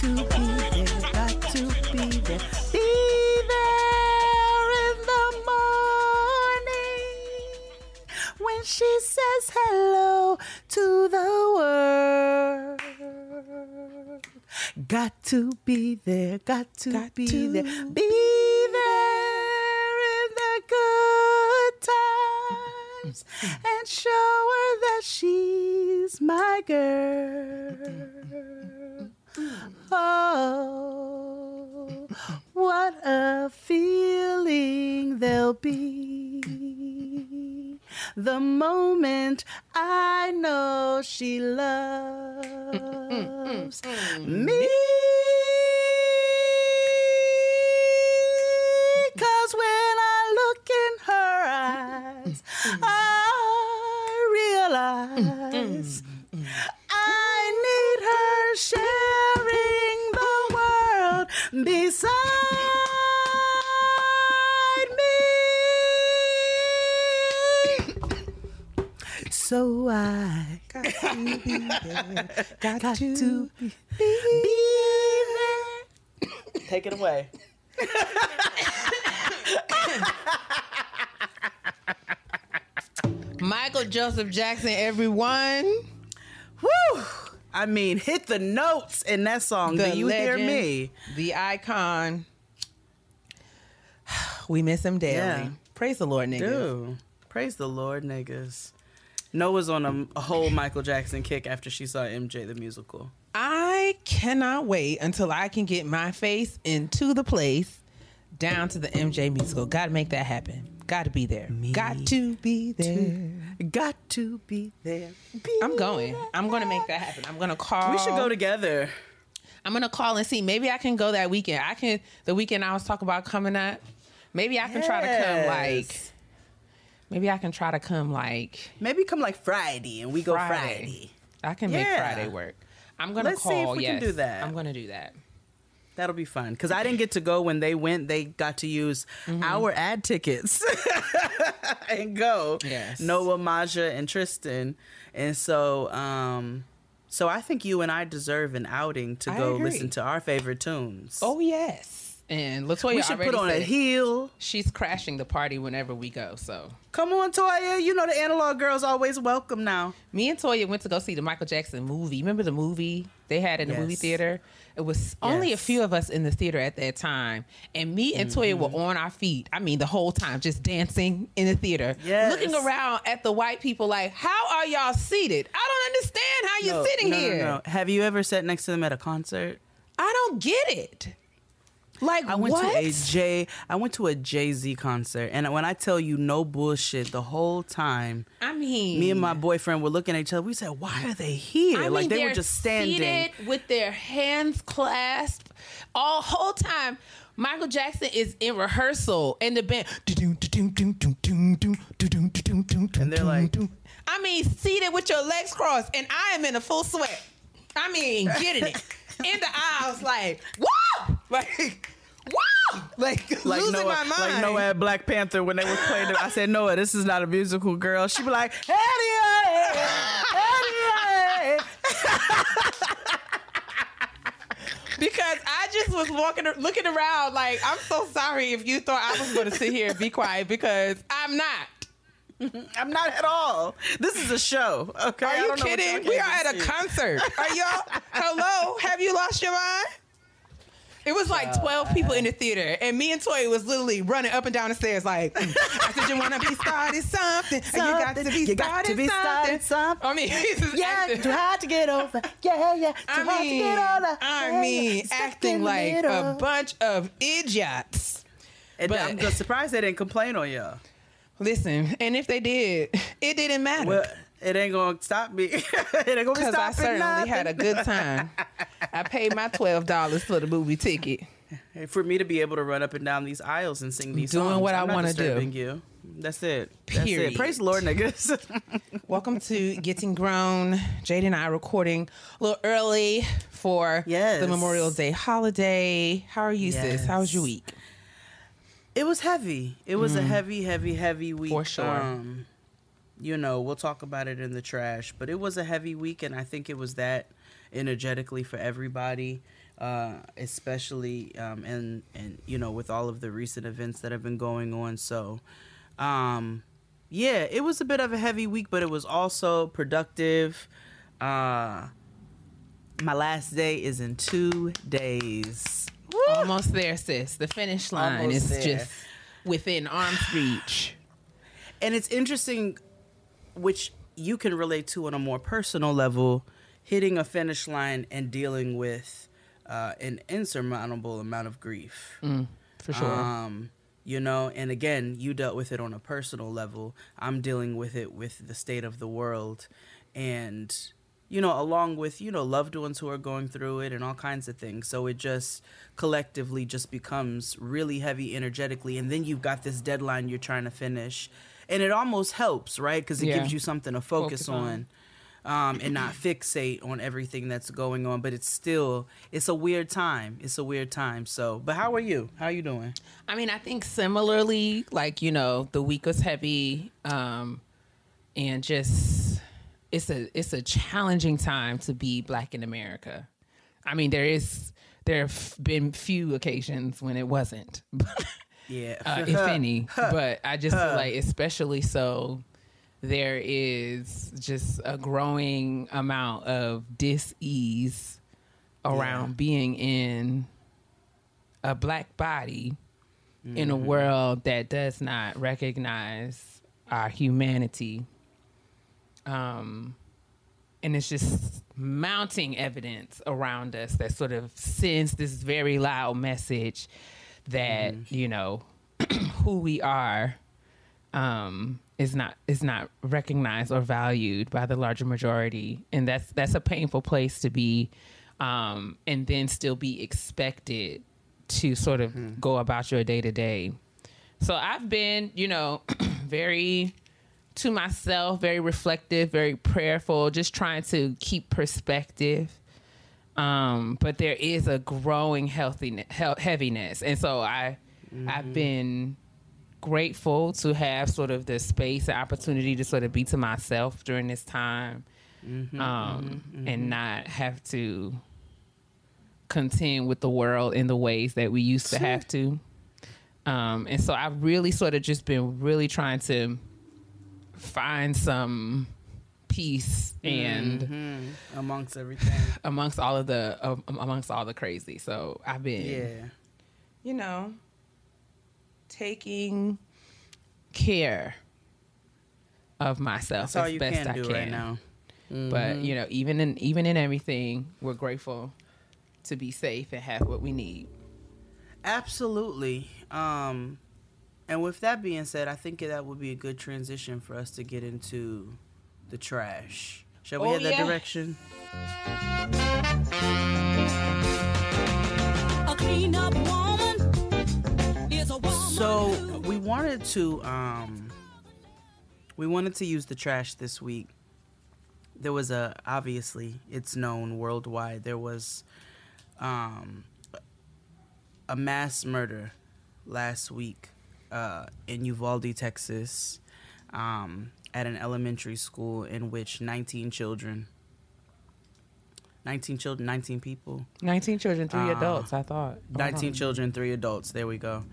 To be there, got to be there. Be there in the morning when she says hello to the world. Got to be there, got to be there. Be there in the good times and show her that she's my girl. Oh, what a feeling there'll be the moment I know she loves me. Cause when I look in her eyes, I realize I need her world beside me. So I got to be there. Got, to, be, there. Take it away. Michael Joseph Jackson, everyone. I mean, hit the notes in that song. The Do you hear me? The icon. We miss him daily. Yeah. Praise the Lord, niggas. Dude, praise the Lord, niggas. Noah's on a, a whole Michael Jackson kick after she saw MJ the musical. I cannot wait until I can get my face into the place down to the MJ musical. Got to make that happen. Got to be there. Got to be there. Got to be there. Be I'm going. I'm going to make that happen. I'm going to call. We should go together. I'm going to call and see. Maybe I can go that weekend. I can. The weekend I was talking about coming up. Maybe I can try to come like. Maybe I can try to come like Maybe come like Friday and we go Friday. Friday. I can make Friday work. I'm gonna Let's see call. if we yes, can do that. I'm gonna do that. That'll be fun because I didn't get to go when they went. They got to use Mm-hmm. our ad tickets and go. Yes. Noah, Maja, and Tristan, and so um, so I think you and I deserve an outing to I go agree. listen to our favorite tunes. Oh yes. And Latoya we should put on a heel. She's crashing the party whenever we go. So Come on, Toya. You know the analog girls always welcome now. me and Toya went to go see the Michael Jackson movie. Remember the movie they had in the movie theater? It was only a few of us in the theater at that time, and me and Toya Mm-hmm. were on our feet. I mean, the whole time, just dancing in the theater, Yes. looking around at the white people like, "How are y'all seated? I don't understand how you're sitting no, here. no. Have you ever sat next to them at a concert? I don't get it." Like I went what? to a J. I went to a Jay Z concert, and when I tell you no bullshit, the whole time, I mean, me and my boyfriend were looking at each other. We said, "Why are they here?" I like they were just standing. with their hands clasped all whole time. Michael Jackson is in rehearsal, and the band, And they're like- I mean, seated with your legs crossed, and I am in a full sweat. I mean, getting it in the aisles, like whoa, like wow! like, Like losing Noah, my mind. like Noah at Black Panther when they was playing. it. I said, Noah, this is not a musical, girl. She be like, Eddie, Eddie. because I just was walking, looking around like I'm so sorry if you thought I was going to sit here and be quiet because I'm not. I'm not at all. This is a show. Okay. Are you don't know what kidding? We are at a concert. Are y'all? Hello? Have you lost your mind? It was like 12 people in the theater, and me and Toy was literally running up and down the stairs like, mm, I said, you want to be started something. and You got to be You got started got to be something. started something. I mean, he's just Yeah, acting- too hard to get over. Yeah, yeah, too I hard to get over. I Yeah, mean, yeah, acting the like a bunch of idiots. And but- I'm just surprised they didn't complain on y'all. Listen, and if they did, it didn't matter. Well, it ain't gonna stop me. it ain't gonna be because I certainly nothing. had a good time. I paid my twelve dollars for the movie ticket. for me to be able to run up and down these aisles and sing these Doing songs. what I I'm not wanna do. You. That's it. That's it. Praise the Lord, niggas. Welcome to Getting Grown. Jade and I are recording a little early for Yes. the Memorial Day holiday. How are you, sis? How was your week? it was heavy. It was a heavy, heavy, heavy week. Mm. For sure. Um, you know, we'll talk about it in the trash, but it was a heavy week, and I think it was that energetically for everybody, uh, especially um, and and you know with all of the recent events that have been going on. So, um, yeah, it was a bit of a heavy week, but it was also productive. Uh, my last day is in two days. Almost there, sis. The finish line Almost is there. just within arm's reach. and it's interesting which you can relate to on a more personal level hitting a finish line and dealing with uh, an insurmountable amount of grief. For sure. um, you know and again you dealt with it on a personal level. I'm dealing with it with the state of the world. And you know along with you know loved ones who are going through it and all kinds of things. So it just collectively just becomes really heavy energetically. And then you've got this deadline you're trying to finish and it almost helps right because it Yeah. gives you something to focus, Focus on. on um, and not fixate on everything that's going on. But it's still it's a weird time. It's a weird time. So, but how are you? How are you doing? I mean, I think similarly, like you know, the week was heavy, um, and just it's a it's a challenging time to be black in America. I mean, there is there have been few occasions when it wasn't, Yeah, uh, if any. But I just feel like, especially so, there is just a growing amount of dis-ease around Yeah. being in a black body in Mm-hmm. a world that does not recognize our humanity. Um, and it's just mounting evidence around us that sort of sends this very loud message that Mm-hmm. you know who we are um, is not is not recognized or valued by the larger majority, and that's that's a painful place to be, um, and then still be expected to sort of go about your day to day. So I've been, you know, very to myself, very reflective, very prayerful, just trying to keep perspective. Um, but there is a growing healthiness, heaviness, and so I, I've been grateful to have sort of the space and opportunity to sort of be to myself during this time, um, and not have to contend with the world in the ways that we used to have to. Um, and so I've really sort of just been really trying to find some peace and amongst everything. amongst all of the um, amongst all the crazy. So I've been, Yeah, you know, taking care of myself that's all as you best can I do can. right now. But you know, even in even in everything, we're grateful to be safe and have what we need. Absolutely. Um, and with that being said, I think that would be a good transition for us to get into the trash. Shall we Oh, head that yeah. direction? A clean up woman is a woman. So we wanted to um we wanted to use the trash this week. There was a obviously it's known worldwide there was um a mass murder last week uh in Uvalde, Texas, um at an elementary school in which 19 children 19 children, 19 people. 19 children, three Uh, adults, I thought. Oh, 19 no. children, three adults. There we go.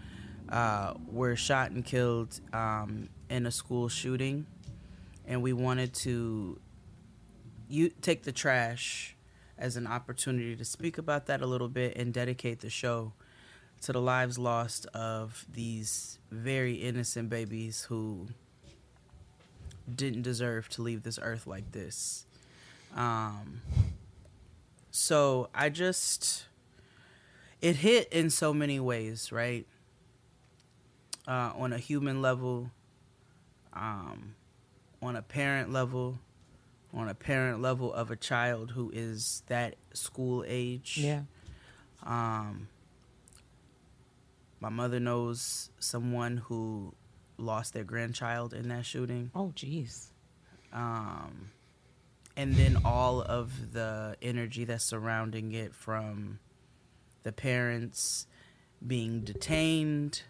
Uh, were shot and killed um, in a school shooting, and we wanted to you take the trash as an opportunity to speak about that a little bit and dedicate the show to the lives lost of these very innocent babies who didn't deserve to leave this earth like this. Um, so I just it hit in so many ways, right? Uh, on a human level, um, on a parent level, on a parent level of a child who is that school age. Yeah. Um, my mother knows someone who lost their grandchild in that shooting. Oh, jeez. Um, and then all of the energy that's surrounding it from the parents being detained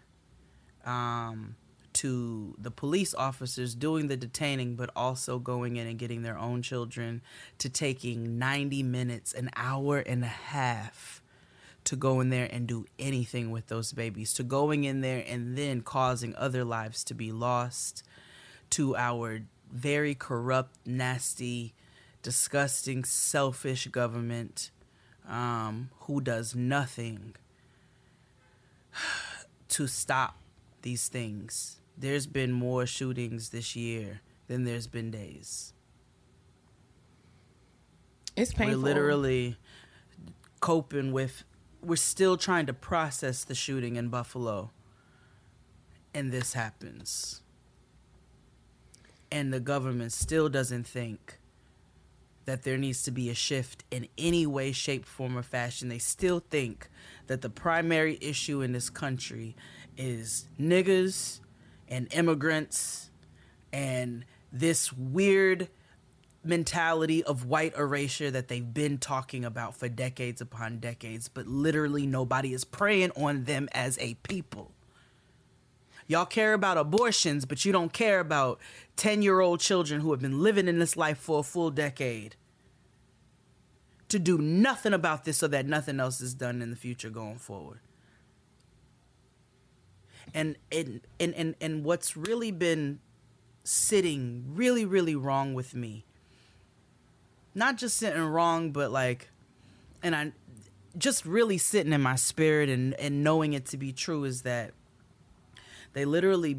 um, to the police officers doing the detaining, but also going in and getting their own children to taking 90 minutes, an hour and a half to go in there and do anything with those babies, to going in there and then causing other lives to be lost, to our very corrupt, nasty, disgusting, selfish government um, who does nothing to stop these things. There's been more shootings this year than there's been days. It's painful. We're literally coping with, we're still trying to process the shooting in Buffalo. And this happens. And the government still doesn't think that there needs to be a shift in any way, shape, form, or fashion. They still think that the primary issue in this country is niggas and immigrants and this weird mentality of white erasure that they've been talking about for decades upon decades, but literally nobody is preying on them as a people. Y'all care about abortions, but you don't care about 10 year old children who have been living in this life for a full decade. To do nothing about this so that nothing else is done in the future going forward. And and and and, and what's really been sitting really, really wrong with me. Not just sitting wrong, but like and I just really sitting in my spirit and, and knowing it to be true is that they literally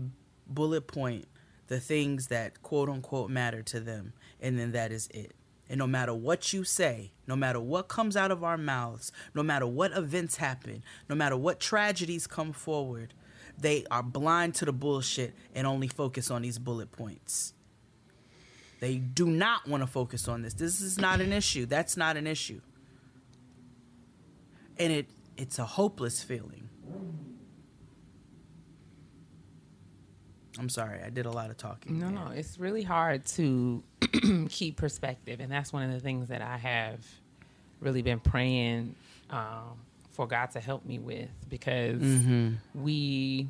bullet point the things that quote unquote matter to them, and then that is it. And no matter what you say, no matter what comes out of our mouths, no matter what events happen, no matter what tragedies come forward, they are blind to the bullshit and only focus on these bullet points. They do not want to focus on this. This is not an issue. That's not an issue. And it it's a hopeless feeling. I'm sorry, I did a lot of talking. No, there. no, it's really hard to keep perspective, and that's one of the things that I have really been praying um, for God to help me with because we,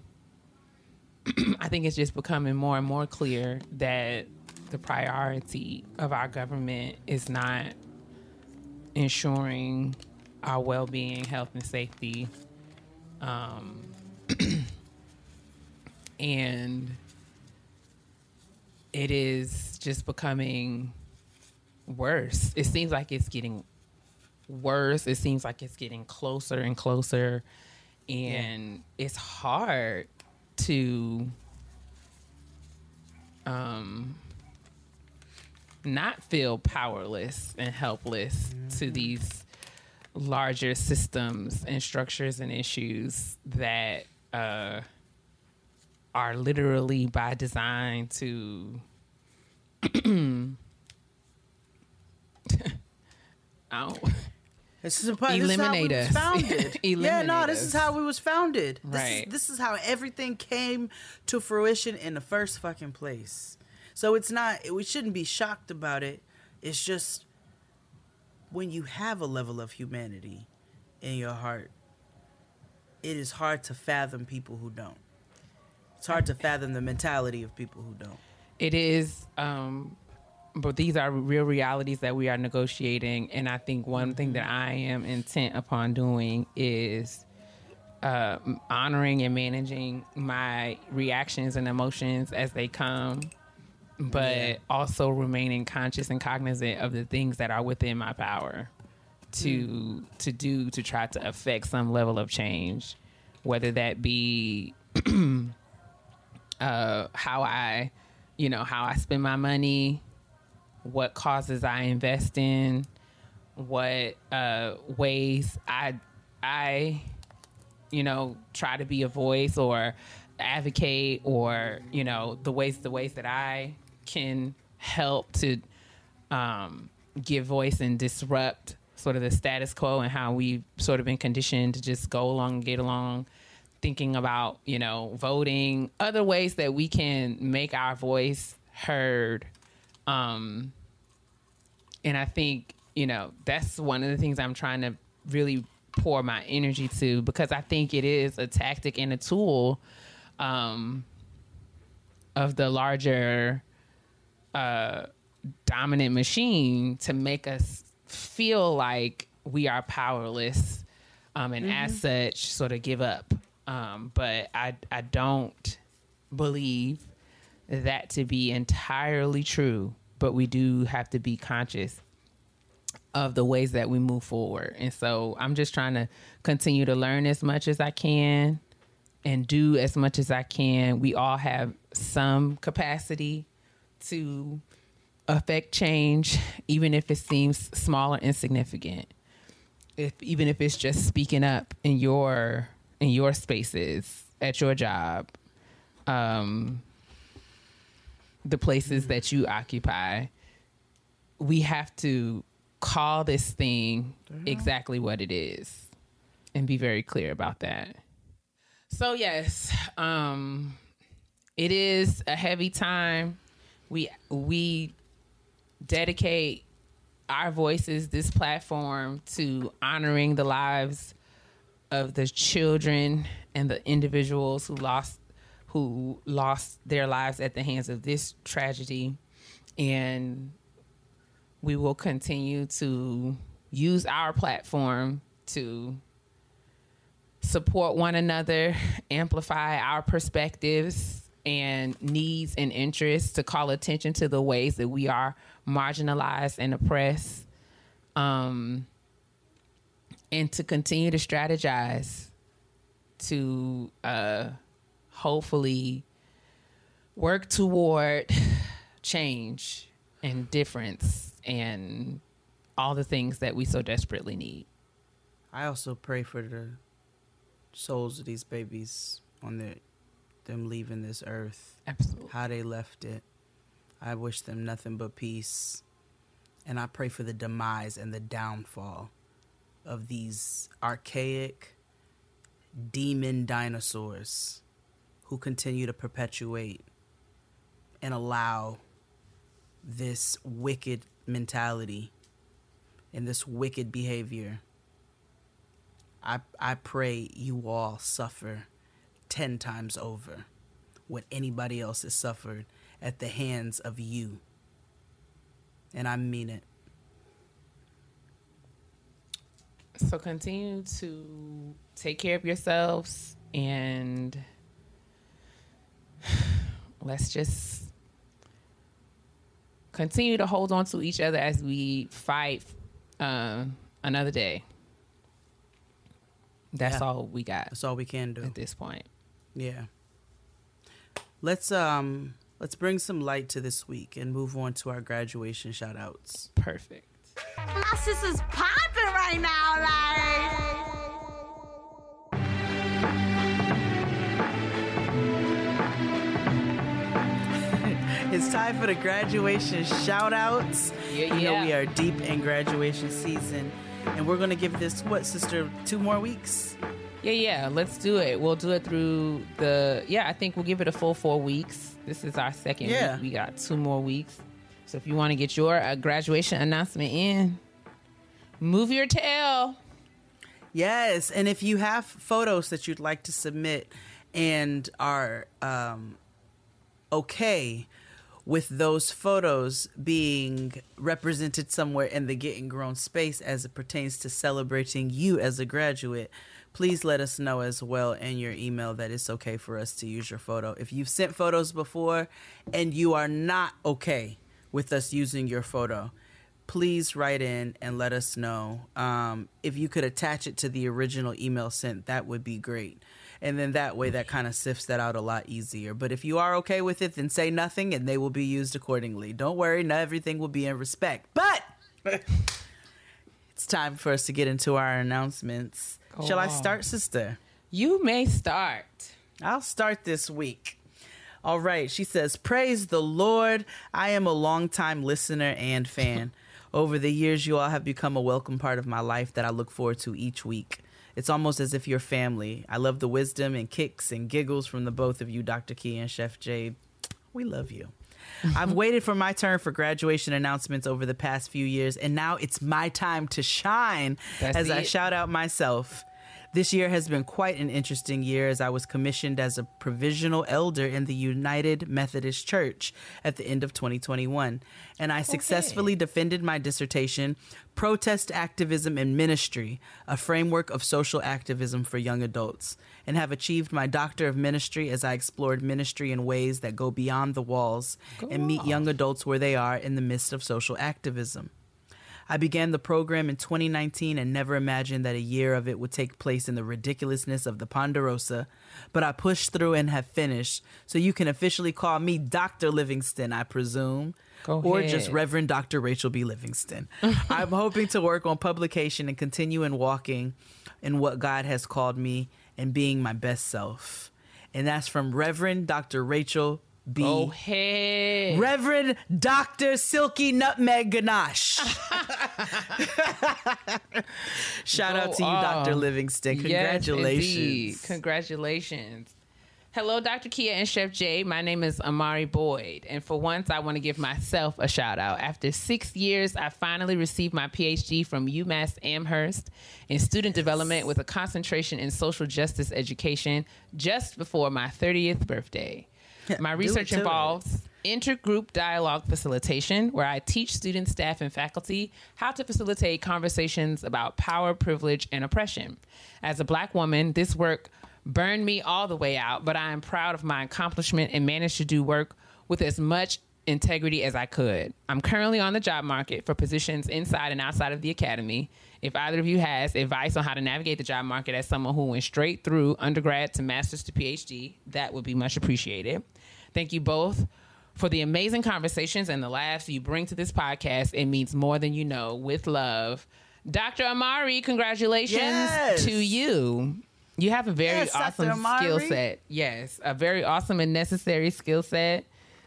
I think it's just becoming more and more clear that the priority of our government is not ensuring our well-being, health, and safety. Um, and it is just becoming worse. It seems like it's getting worse. It seems like it's getting closer and closer. And it's hard to um not feel powerless and helpless to these larger systems and structures and issues that uh are literally by design to This is, a, part- this is how we Eliminate was us. founded. yeah, no, this is how we was founded. This Right. Is, this is how everything came to fruition in the first fucking place. So it's not. We shouldn't be shocked about it. It's just when you have a level of humanity in your heart, it is hard to fathom people who don't. It's hard to fathom the mentality of people who don't. it is um but these are real realities that we are negotiating. And I think one thing that I am intent upon doing is uh, honoring and managing my reactions and emotions as they come, but also remaining conscious and cognizant of the things that are within my power to to do to try to affect some level of change, whether that be uh, how I, you know, how I spend my money, what causes I invest in, what uh, ways I I you know try to be a voice or advocate or you know the ways the ways that I can help to um, give voice and disrupt sort of the status quo and how we've sort of been conditioned to just go along and get along thinking about you know voting other ways that we can make our voice heard. Um and i think you know that's one of the things i'm trying to really pour my energy to because i think it is a tactic and a tool um of the larger uh dominant machine to make us feel like we are powerless um, and as such sort of give up. Um, but I, I don't believe that to be entirely true but we do have to be conscious of the ways that we move forward. And so i'm just trying to continue to learn as much as i can and do as much as i can. We all have some capacity to affect change, even if it seems small or insignificant. If even if it's just speaking up in your in your spaces at your job, um, the places that you occupy, we have to call this thing exactly what it is and be very clear about that. So yes, um, it is a heavy time. We we dedicate our voices, this platform, to honoring the lives of the children and the individuals who lost who lost their lives at the hands of this tragedy. And we will continue to use our platform to support one another, amplify our perspectives and needs and interests, to call attention to the ways that we are marginalized and oppressed, um, and to continue to strategize to uh, hopefully work toward change and difference and all the things that we so desperately need. I also pray for the souls of these babies on their them leaving this earth, Absolutely. how they left it. I wish them nothing but peace. And I pray for the demise and the downfall of these archaic demon dinosaurs who continue to perpetuate and allow this wicked mentality and this wicked behavior. I, I pray you all suffer 10 times over what anybody else has suffered at the hands of you. And I mean it. So continue to take care of yourselves and let's just continue to hold on to each other as we fight uh, another day. That's Yeah. all we got That's all we can do. at this point. Yeah. Let's um let's bring some light to this week and move on to our graduation shout outs. Perfect. My sister's popping right now, like. It's time for the graduation shout outs. Yeah, you know we are deep in graduation season. And we're gonna give this what, sister, two more weeks? Yeah, yeah, let's do it. We'll do it through the, yeah, I think we'll give it a full four weeks. This is our second Yeah. week. We got two more weeks. So if you want to get your uh, graduation announcement in, move your tail. Yes, and if you have photos that you'd like to submit and are um, okay with those photos being represented somewhere in the getting grown space as it pertains to celebrating you as a graduate please let us know as well in your email that it's okay for us to use your photo if you've sent photos before and you are not okay with us using your photo please write in and let us know. Um, if you could attach it to the original email sent, that would be great. And then that way, that kind of sifts that out a lot easier. But if you are okay with it, then say nothing and they will be used accordingly. Don't worry, not everything will be in respect. But it's time for us to get into our announcements. Go Shall I start, sister? You may start. I'll start this week. All right. She says, Praise the Lord. I am a longtime listener and fan. Over the years, you all have become a welcome part of my life that I look forward to each week. It's almost as if you're family. I love the wisdom and kicks and giggles from the both of you, Dr. Kia and Chef Jade. We love you. I've waited for my turn for graduation announcements over the past few years, and now it's my time to shine That's as I shout out myself. This year has been quite an interesting year as I was commissioned as a provisional elder in the United Methodist Church at the end of 2021. And I successfully defended my dissertation, Protest Activism and Ministry, a framework of social activism for young adults, and have achieved my Doctor of Ministry as I explored ministry in ways that go beyond the walls and meet young adults where they are in the midst of social activism. I began the program in 2019 and never imagined that a year of it would take place in the ridiculousness of the Ponderosa, but I pushed through and have finished, so you can officially call me Dr. Livingston, I presume. Go or ahead. just Reverend Dr. Rachel B. Livingston. I'm hoping to work on publication and continue in walking in what God has called me and being my best self. And that's from Reverend Dr. Rachel B. Go ahead. Reverend Dr. Silky Nutmeg Ganache. Shout out Go to you, Dr. Livingston. Congratulations. indeed. Congratulations. Hello, Dr. Kia and Chef Jay. My name is Amari Boyd. And for once, I want to give myself a shout out. After six years, I finally received my PhD from UMass Amherst in student development with a concentration in social justice education just before my 30th birthday. My research involves intergroup dialogue facilitation, where I teach students, staff, and faculty how to facilitate conversations about power, privilege, and oppression. As a black woman, this work burned me all the way out, but I am proud of my accomplishment and managed to do work with as much integrity as I could. I'm currently on the job market for positions inside and outside of the academy. If either of you has advice on how to navigate the job market as someone who went straight through undergrad to master's to PhD, that would be much appreciated. Thank you both for the amazing conversations and the laughs you bring to this podcast. It means more than you know. With love. Dr. Amari, congratulations Yes. to you. You have a very Yes, awesome skill set. Yes, a very awesome and necessary skill set.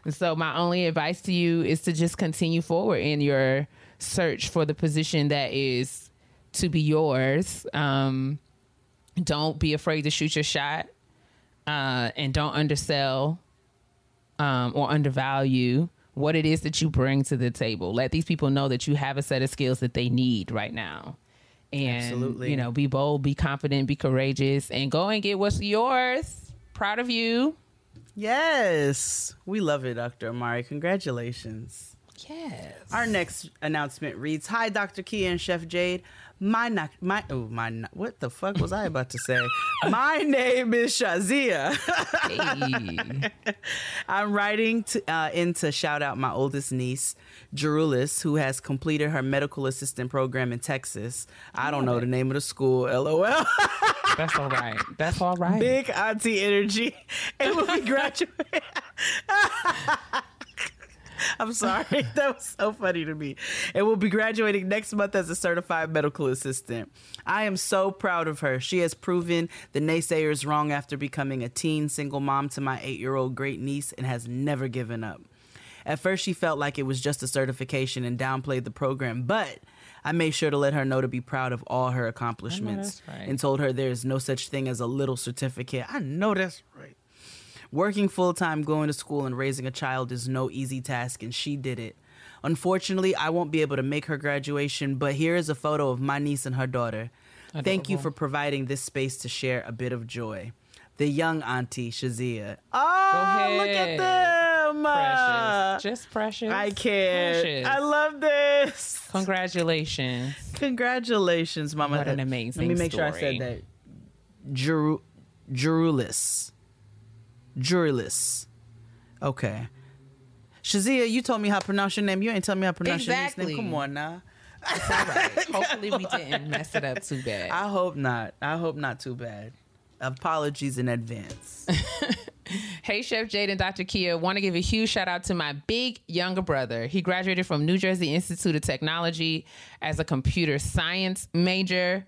And so, my only advice to you is to just continue forward in your search for the position that is to be yours. Um, don't be afraid to shoot your shot uh, and don't undersell um, or undervalue what it is that you bring to the table. Let these people know that you have a set of skills that they need right now. And, Absolutely. you know, be bold, be confident, be courageous, and go and get what's yours. Proud of you. Yes. We love it, Dr. Amari. Congratulations. Yes. Our next announcement reads Hi, Dr. Kia and Chef Jade. My, na- my, oh, my, na- what the fuck was I about to say? my name is Shazia. Hey. I'm writing to, uh, in to shout out my oldest niece, Jerulis, who has completed her medical assistant program in Texas. I don't know the name of the school, lol. That's all right. That's all right. Big auntie energy. And will be graduating. I'm sorry. That was so funny to me. And will be graduating next month as a certified medical assistant. I am so proud of her. She has proven the naysayers wrong after becoming a teen single mom to my eight year old great niece and has never given up. At first, she felt like it was just a certification and downplayed the program, but I made sure to let her know to be proud of all her accomplishments right. and told her there is no such thing as a little certificate. I know that's right. Working full time, going to school, and raising a child is no easy task, and she did it. Unfortunately, I won't be able to make her graduation, but here is a photo of my niece and her daughter. Thank you for providing this space to share a bit of joy. The young auntie Shazia. Oh, look at them! mama. Precious. Just precious. I can't. Precious. I love this. Congratulations. Congratulations, mama. What an amazing Let me make sure I said that. Jeru- Jerulis. Jerulis. Okay. Shazia, you told me how to pronounce your name. You ain't telling me how to pronounce your Exactly. name. Come on now. It's all right. Hopefully, we didn't mess it up too bad. I hope not. I hope not too bad. Apologies in advance. Hey, Chef Jade and Dr. Kia. Want to give a huge shout out to my big younger brother. He graduated from New Jersey Institute of Technology as a computer science major.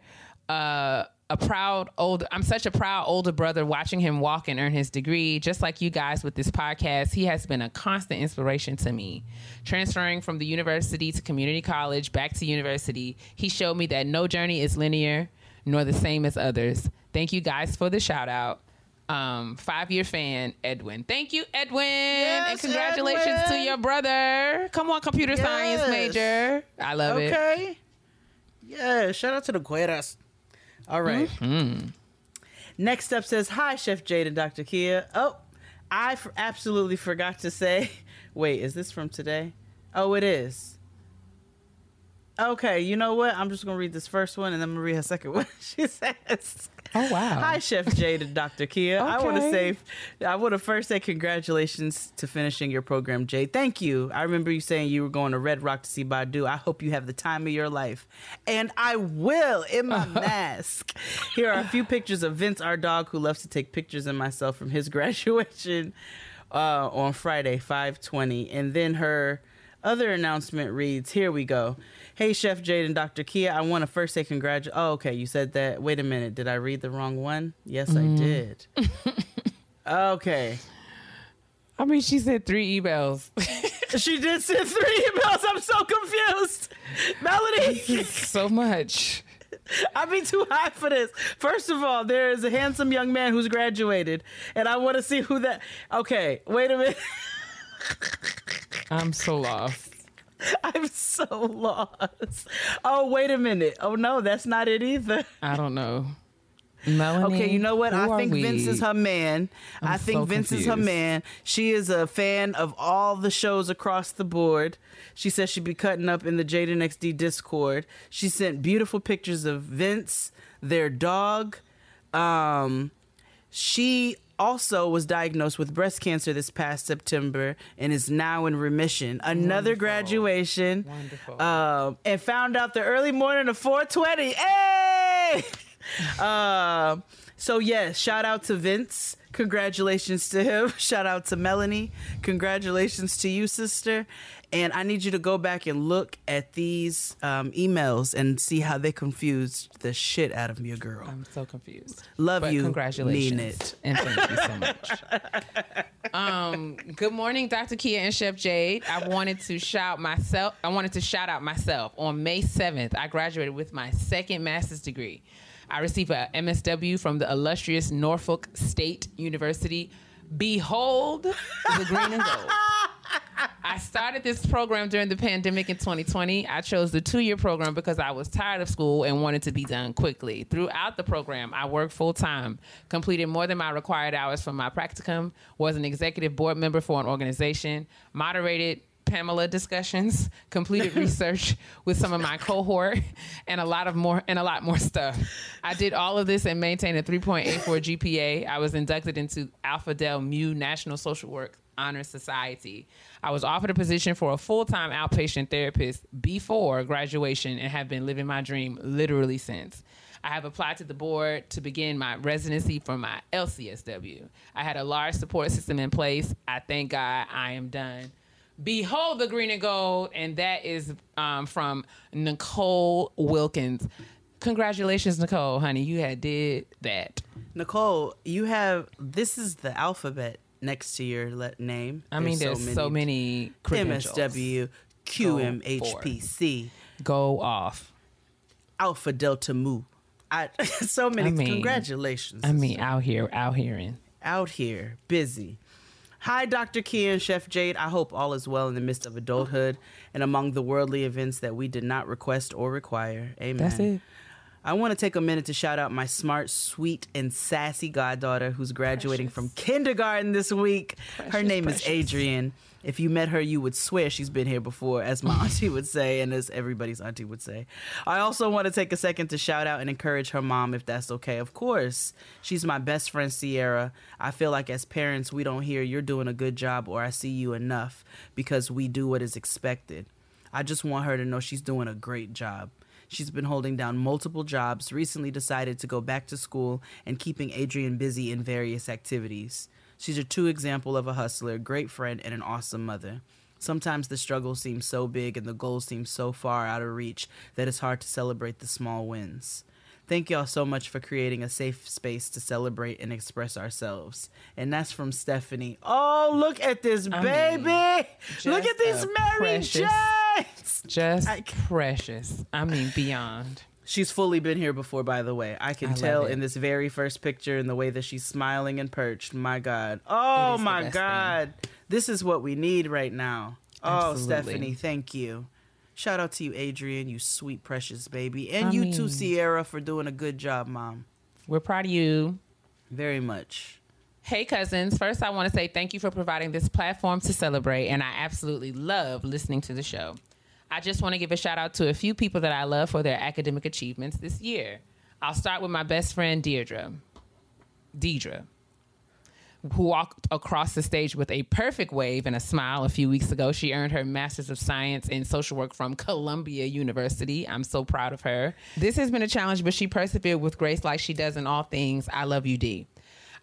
Uh, a proud older, I'm such a proud older brother watching him walk and earn his degree. Just like you guys with this podcast, he has been a constant inspiration to me. Transferring from the university to community college, back to university, he showed me that no journey is linear nor the same as others. Thank you guys for the shout out um, five year fan, Edwin. Thank you, Edwin. and Yes, congratulations to your brother. Come on, computer science major. I love it. Okay. Yeah, shout out to the Gueras. All right. Mm-hmm. Next up says, Hi, Chef Jade and Dr. Kia. Oh, I f- absolutely forgot to say. Wait, is this from today? Oh, it is. Okay, you know what? I'm just going to read this first one and then I'm going to read her second one. she says, Oh, wow. Hi, Chef Jade and Dr. Kia. I want to say, I want to first say congratulations to finishing your program, Jade. Thank you. I remember you saying you were going to Red Rock to see Badu. I hope you have the time of your life. And I will in my mask. Here are a few pictures of Vince, our dog, who loves to take pictures of myself from his graduation uh, on Friday, 520. And then her other announcement reads, here we go. Hey, Chef Jade and Dr. Kia, I want to first say congratulations. Oh, okay, you said that. Wait a minute. Did I read the wrong one? Yes, I mm. did. okay. I mean, she said three emails. She did send three emails. I'm so confused. Melody, so much. I'd be too high for this. First of all, there is a handsome young man who's graduated, and I want to see who that. Okay, wait a minute. I'm so lost. I'm so lost. Oh, wait a minute. Oh no, that's not it either. I don't know. Melanie. Okay, you know what? I think Vince is her man. i I'm think so Vince is her man. She is a fan of all the shows across the board. She says she'd be cutting up in the Jaden XD Discord. She sent beautiful pictures of Vince, their dog. Um, she also was diagnosed with breast cancer this past September and is now in remission. Another graduation. Wonderful. Um, and found out the early morning of 420. Hey! Uh, so yes, shout out to Vince. Congratulations to him. Shout out to Melanie. Congratulations to you, sister. And I need you to go back and look at these um, emails and see how they confused the shit out of me, girl. I'm so confused. Love But you. Congratulations. Mean it. And thank you so much. um, good morning, Dr. Kia and Chef Jade. I wanted to shout myself. I wanted to shout out myself. On May 7th, I graduated with my second master's degree. I received a MSW from the illustrious Norfolk State University. Behold the green and gold. I started this program during the pandemic in 2020. I chose the two year program because I was tired of school and wanted to be done quickly. Throughout the program, I worked full time, completed more than my required hours for my practicum, was an executive board member for an organization, moderated Pamela discussions, completed research with some of my cohort, and a lot of more and a lot more stuff. I did all of this and maintained a 3.84 GPA. I was inducted into Alpha Delta Mu National Social Work Honor Society. I was offered a position for a full-time outpatient therapist before graduation and have been living my dream literally since. I have applied to the board to begin my residency for my LCSW. I had a large support system in place. I thank God I am done. Behold the green and gold, and that is um, from Nicole Wilkins. Congratulations, Nicole, honey. You had did that. Nicole, you have this is the alphabet next to your le- name. I mean, there's so many credentials. MSW, QMHPC, Go off. Alpha Delta Mu. I, so many. I mean- congratulations. I mean, out here, out here in. out here, busy. Hi, Dr. Kia and Chef Jade. I hope all is well in the midst of adulthood and among the worldly events that we did not request or require. Amen. That's it. I want to take a minute to shout out my smart, sweet, and sassy goddaughter who's graduating from kindergarten this week. Her name precious. is Adrian. If you met her, you would swear she's been here before, as my auntie would say, and as everybody's auntie would say. I also want to take a second to shout out and encourage her mom, if that's okay. Of course, she's my best friend, Sierra. I feel like as parents, we don't hear you're doing a good job or I see you enough because we do what is expected. I just want her to know she's doing a great job. She's been holding down multiple jobs, recently decided to go back to school, and keeping Adrian busy in various activities. She's a true example of a hustler, great friend, and an awesome mother. Sometimes the struggle seems so big and the goals seem so far out of reach that it's hard to celebrate the small wins. Thank y'all so much for creating a safe space to celebrate and express ourselves. And that's from Stephanie. Oh, look at this I baby! mean, look at this Mary precious-! Just I- precious. I mean, beyond. She's fully been here before, by the way. I can I tell in this very first picture in the way that she's smiling and perched. My God. Oh, my best God. This is what we need right now. Oh, Stephanie, thank you. Shout out to you, Adrian, you sweet, precious baby. And I you mean- too, Sierra, for doing a good job, Mom. We're proud of you. Very much. Hey, cousins. First, I want to say thank you for providing this platform to celebrate, and I absolutely love listening to the show. I just want to give a shout out to a few people that I love for their academic achievements this year. I'll start with my best friend, Deirdre. Deidre, who walked across the stage with a perfect wave and a smile a few weeks ago. She earned her Master's of Science in Social Work from Columbia University. I'm so proud of her. This has been a challenge, but she persevered with grace like she does in all things. I love you, D.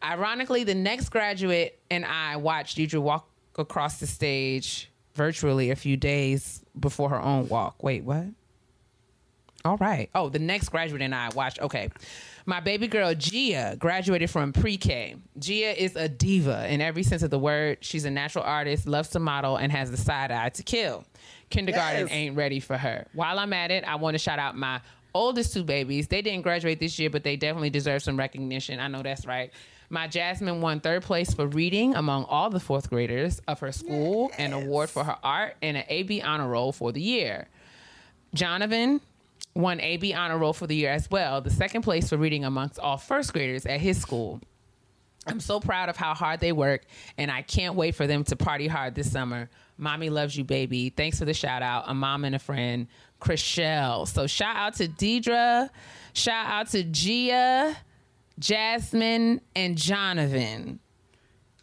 Ironically, the next graduate and I watched Deidre walk across the stage virtually a few days before her own walk. Wait, what? All right. Oh, the next graduate and I watched. Okay. My baby girl, Gia, graduated from pre K. Gia is a diva in every sense of the word. She's a natural artist, loves to model, and has the side eye to kill. Kindergarten Yes. ain't ready for her. While I'm at it, I want to shout out my oldest two babies. They didn't graduate this year, but they definitely deserve some recognition. I know that's right. My Jasmine won third place for reading among all the fourth graders of her school, an award for her art, and an AB honor roll for the year. Jonathan won AB honor roll for the year as well, the second place for reading amongst all first graders at his school. I'm so proud of how hard they work, and I can't wait for them to party hard this summer. Mommy loves you, baby. Thanks for the shout out. A mom and a friend, Chriselle. So shout out to Deidre, shout out to Gia, Jasmine, and Jonathan.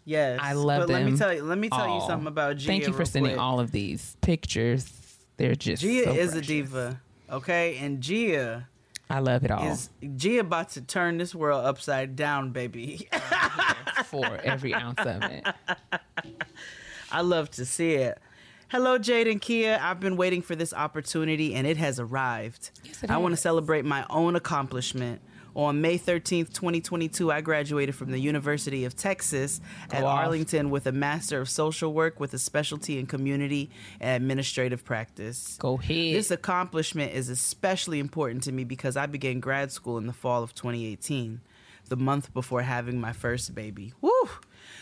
Yes. I love but them. let me tell you let me tell you something about Gia. Thank you for sending quick. all of these pictures. They're just Gia so is a diva. Okay? And Gia I love it all is Gia about to turn this world upside down, baby. for every ounce of it. I love to see it. Hello, Jade and Kia. I've been waiting for this opportunity and it has arrived. Yes, it I want to celebrate my own accomplishment. On May 13th, 2022, I graduated from the University of Texas at off. Arlington with a Master of Social Work with a specialty in Community and Administrative Practice. Go ahead. This accomplishment is especially important to me because I began grad school in the fall of 2018, the month before having my first baby. Woo!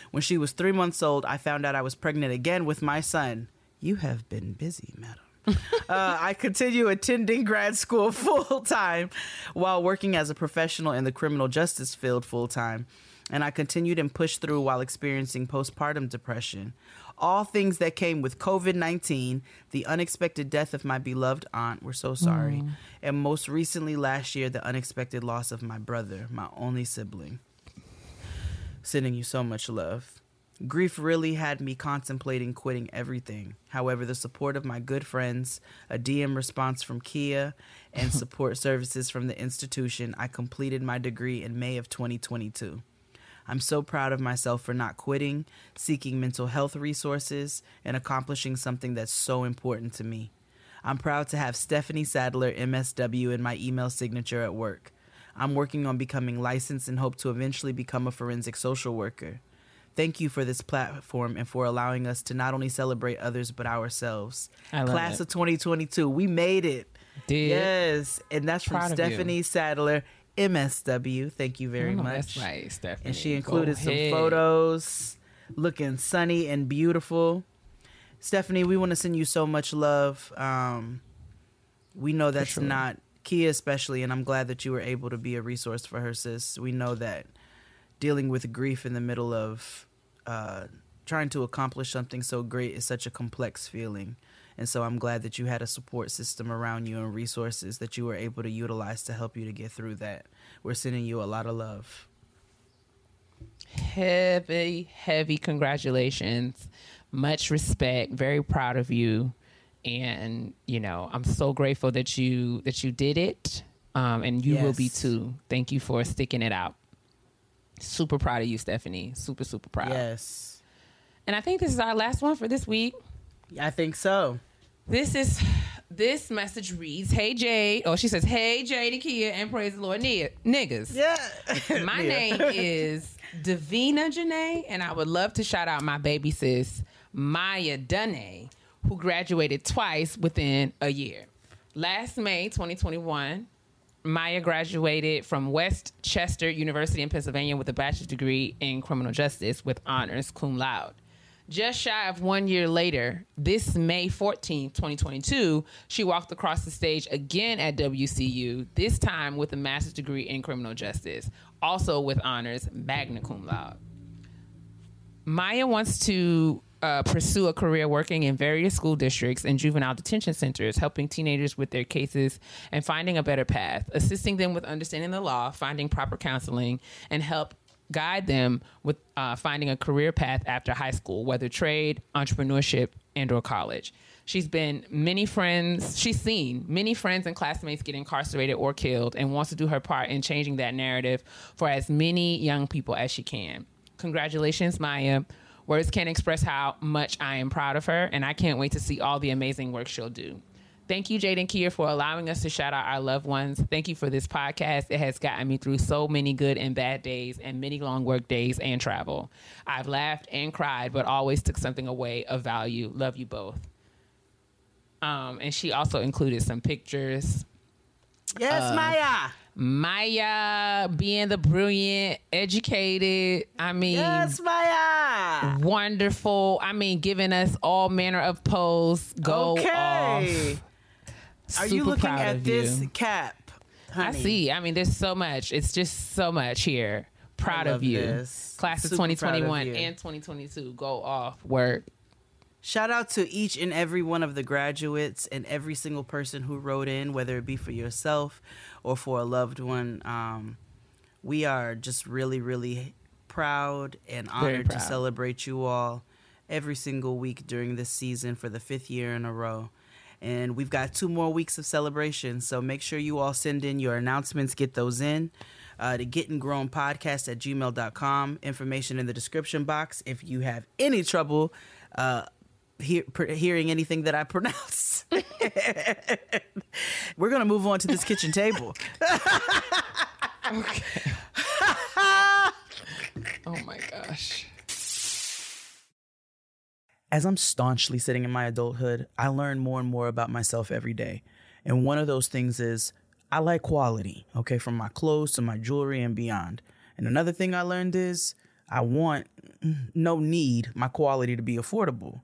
When she was three months old, I found out I was pregnant again with my son. You have been busy, madam. Uh, I continue attending grad school full time while working as a professional in the criminal justice field full time. And I continued and pushed through while experiencing postpartum depression. All things that came with COVID 19, the unexpected death of my beloved aunt, we're so sorry, and most recently last year, the unexpected loss of my brother, my only sibling. Sending you so much love. Grief really had me contemplating quitting everything. However, the support of my good friends, a DM response from Kia, and support services from the institution, I completed my degree in May of 2022. I'm so proud of myself for not quitting, seeking mental health resources, and accomplishing something that's so important to me. I'm proud to have Stephanie Sadler, MSW, in my email signature at work. I'm working on becoming licensed and hope to eventually become a forensic social worker. Thank you for this platform and for allowing us to not only celebrate others but ourselves. Class it. of 2022, we made it. Did. Yes, and that's from Proud you. Stephanie Sadler, MSW. Thank you very know much. That's right, Stephanie. And she included some photos looking sunny and beautiful. Stephanie, we want to send you so much love. Um, we know that's sure. not Kia especially, and I'm glad that you were able to be a resource for her, sis. We know that dealing with grief in the middle of uh, trying to accomplish something so great is such a complex feeling. And so I'm glad that you had a support system around you and resources that you were able to utilize to help you to get through that. We're sending you a lot of love. heavy, heavy congratulations. Much respect. Very proud of you. And, you know, I'm so grateful that you that you did it. Um, and you will be too. Thank you for sticking it out. Super proud of you, Stephanie. Super, super proud. Yes. And I think this is our last one for this week. I think so. This is this message reads, Hey Jade. Oh, she says, Hey Jade Kia and praise the Lord ni- niggas. Yeah. My name is Davina Janae, and I would love to shout out my baby sis, Maya Dunne, who graduated twice within a year. Last May 2021, Maya graduated from West Chester University in Pennsylvania with a bachelor's degree in criminal justice with honors cum laude. Just shy of one year later, this May 14, 2022, she walked across the stage again at WCU, this time with a master's degree in criminal justice, also with honors magna cum laude. Maya wants to uh, pursue a career working in various school districts and juvenile detention centers, helping teenagers with their cases and finding a better path, assisting them with understanding the law, finding proper counseling, and help guide them with uh, finding a career path after high school, whether trade, entrepreneurship, and or college. She's been many friends, she's seen many friends and classmates get incarcerated or killed and wants to do her part in changing that narrative for as many young people as she can. Congratulations, Maya. Words can't express how much I am proud of her, and I can't wait to see all the amazing work she'll do. Thank you, Jade and Kia, for allowing us to shout out our loved ones. Thank you for this podcast. It has gotten me through so many good and bad days and many long work days and travel. I've laughed and cried, but always took something away of value. Love you both. Um, and she also included some pictures. Yes, Uh, Maya. Maya being the brilliant, educated, I mean, Yes, Maya. wonderful. I mean, giving us all manner of pose. Go okay. off. Are Super you looking at this you. cap? I see. I mean, there's so much. It's just so much here. Proud of you. this. Class of Super proud of 2021 you. and 2022. Go off. Work. Shout out to each and every one of the graduates and every single person who wrote in, whether it be for yourself or for a loved one. Um, we are just really, really proud and honored to celebrate you all every single week during this season for the fifth year in a row. And we've got two more weeks of celebration. So make sure you all send in your announcements, get those in. Uh, to getting grown podcast at gmail.com. Information in the description box. If you have any trouble uh, hear, hearing anything that I pronounce, we're going to move on to this kitchen table. Oh my gosh. as I'm staunchly sitting in my adulthood, I learn more and more about myself every day. And one of those things is I like quality, okay, from my clothes to my jewelry and beyond. And another thing I learned is I want, mm, no need, my quality to be affordable.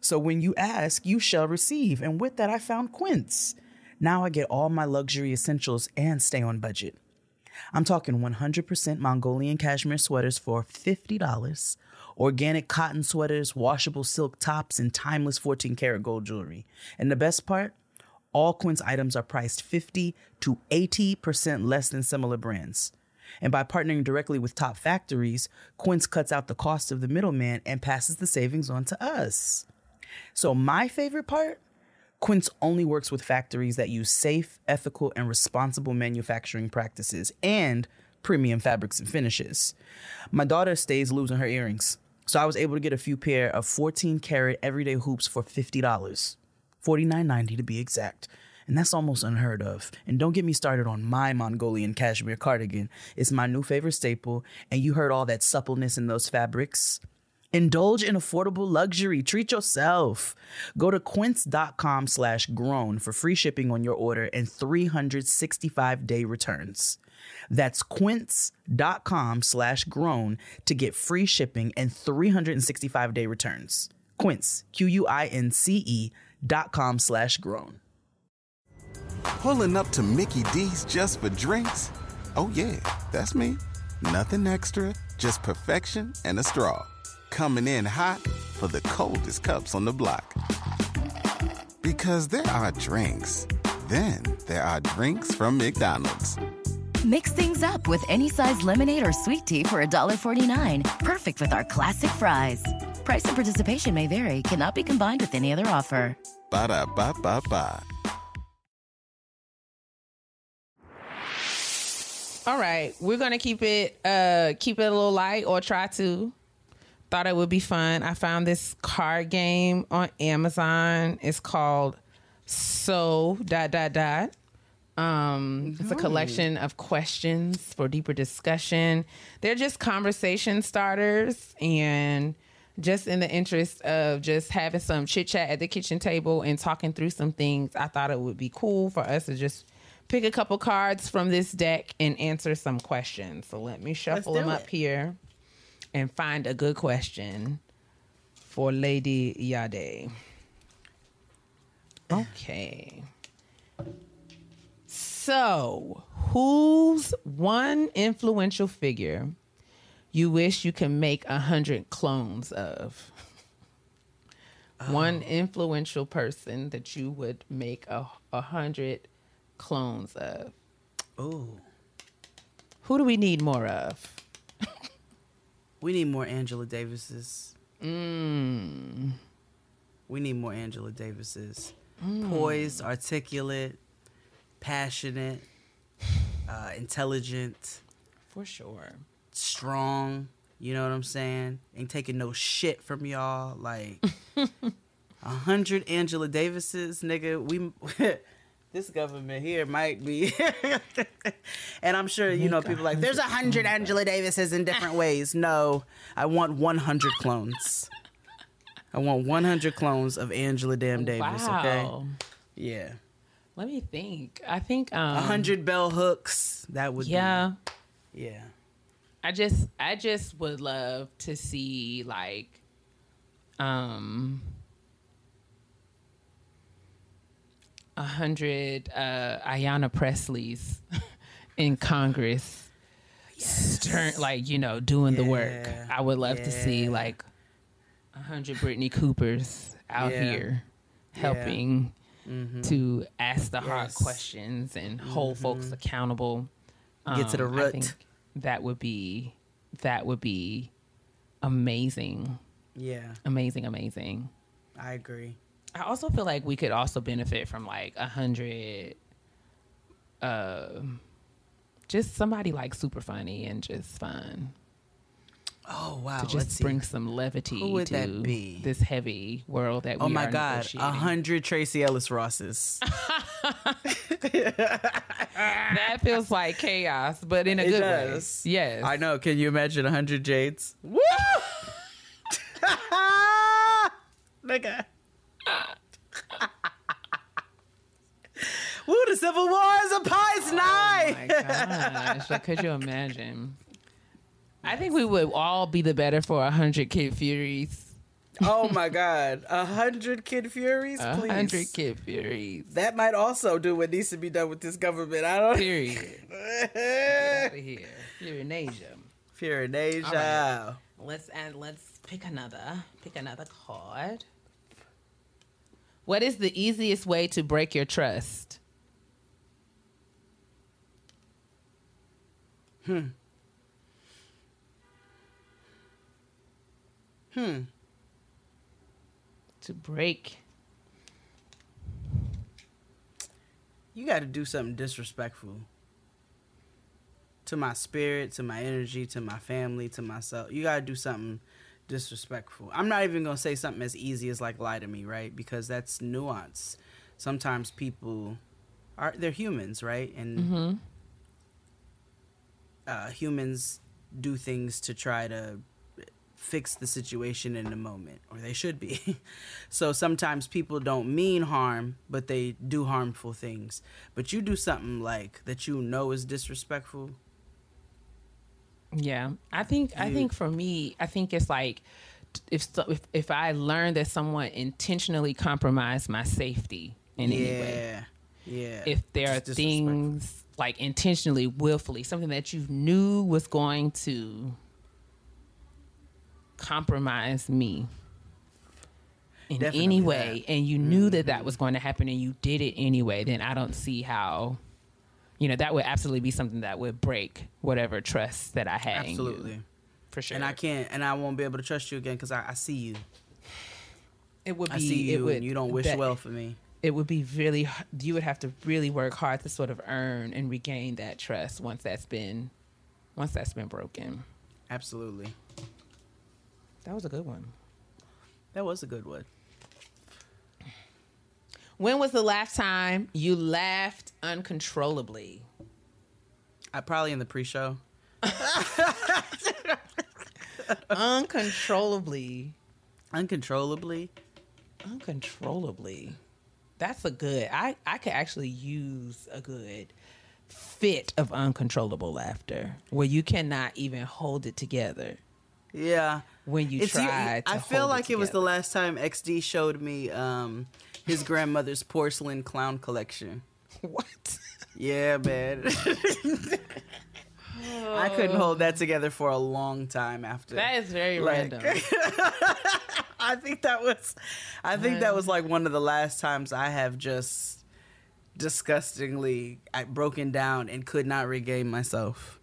So when you ask, you shall receive. And with that, I found Quince. Now I get all my luxury essentials and stay on budget. I'm talking 100% Mongolian cashmere sweaters for $50, organic cotton sweaters, washable silk tops, and timeless 14 karat gold jewelry. And the best part? All Quince items are priced 50 to 80% less than similar brands. And by partnering directly with top factories, Quince cuts out the cost of the middleman and passes the savings on to us. So, my favorite part? Quince only works with factories that use safe, ethical, and responsible manufacturing practices and premium fabrics and finishes. My daughter stays losing her earrings, so I was able to get a few pair of 14 karat everyday hoops for $50. $49.90 to be exact. And that's almost unheard of. And don't get me started on my Mongolian cashmere cardigan. It's my new favorite staple, and you heard all that suppleness in those fabrics. Indulge in affordable luxury. Treat yourself. Go to quince.com slash grown for free shipping on your order and 365 day returns. That's quince.com slash grown to get free shipping and 365 day returns. Quince, Q U I N C E dot com slash grown. Pulling up to Mickey D's just for drinks? Oh, yeah, that's me. Nothing extra, just perfection and a straw. Coming in hot for the coldest cups on the block. Because there are drinks, then there are drinks from McDonald's. Mix things up with any size lemonade or sweet tea for $1.49. Perfect with our classic fries. Price and participation may vary, cannot be combined with any other offer. Ba da ba ba ba. All right, we're gonna keep it uh keep it a little light or try to. Thought it would be fun. I found this card game on Amazon. It's called So dot dot dot. Um, it's a collection of questions for deeper discussion. They're just conversation starters and just in the interest of just having some chit chat at the kitchen table and talking through some things, I thought it would be cool for us to just pick a couple cards from this deck and answer some questions. So let me shuffle them up it. here and find a good question for Lady Yade. Okay. So, who's one influential figure you wish you could make a hundred clones of? One oh. influential person that you would make a, a hundred clones of. Ooh, Who do we need more of? We need more Angela Davises. Mm. We need more Angela Davises. Mm. Poised, articulate, passionate, uh, intelligent, For sure. strong. You know what I'm saying? Ain't taking no shit from y'all. Like a hundred Angela Davises, nigga. We this government here might be, and I'm sure you know people like there's a hundred Angela Davises in different ways. No, I want 100 clones. I want 100 clones of Angela Damn Davis. Okay. Wow. Yeah. Let me think. I think um, A hundred bell hooks. That would Yeah. Be, yeah. I just I just would love to see like um a hundred uh Ayanna Pressley's in Congress stern like you know doing the work. I would love to see like a hundred Brittney Coopers out Yeah. Mm-hmm. here helping to ask the hard Yes. Mm-hmm. questions and hold folks accountable. Get to the Um, I root. think that would be that would be amazing, Yeah. amazing, amazing. I agree. I also feel like we could also benefit from like a hundred, uh, just somebody like super funny and just fun Oh wow. to Let's just bring some levity Who would to that be? this heavy world that we Oh my god. A hundred Tracee Ellis Rosses. That feels like chaos, but in a It good does. way. Yes, I know. Can you imagine a hundred Jades? Woo! Nigga. Woo, the Civil War is a pious Oh my gosh! Like, could you imagine? I think we would all be the better for a hundred Kid Furies. oh my god. A hundred Kid Furies, A please. hundred Kid Furies. That might also do what needs to be done with this government. I don't Period. Get Out of here. You're in Asia. Fear in Asia. All Let's and let's pick another. Pick another card. What is the easiest way to break your trust? Hmm. Hmm. To break. You got to do something disrespectful to my spirit, to my energy, to my family, to myself. You got to do something disrespectful. I'm not even going to say something as easy as like lie to me, right? Because that's nuance. Sometimes people are they're humans, right? And uh, humans do things to try to fix the situation in the moment, or they should be. so sometimes people don't mean harm, but they do harmful things. But you do something like that you know is disrespectful. Yeah, I think I think for me, I think it's like if if if I learn that someone intentionally compromised my safety in any way, Yeah. Yeah, if there are things like intentionally, willfully, something that you knew was going to compromise me in Definitely any that. Mm-hmm. way, and you knew that that was going to happen, and you did it anyway, then I don't see how. You know that would absolutely be something that would break whatever trust that I had. in you, absolutely. for sure. And I can't, and I won't be able to trust you again because I, I see you. It would be. I see it you, would, and you don't wish well for me. it would be really you would have to really work hard to sort of earn and regain that trust once that's been once that's been broken Absolutely, that was a good one that was a good one. When was the last time you laughed uncontrollably I probably in the pre-show. uncontrollably Uncontrollably. uncontrollably that's a good i i could actually use a good fit of uncontrollable laughter where you cannot even hold it together Yeah. When you It's you- try to I feel hold like it, was the last time XD showed me um, his grandmother's porcelain clown collection. what Yeah, man. I couldn't hold that together for a long time after. that is very Like- random I think that was I think that was like one of the last times I have just disgustingly I broken down and could not regain myself.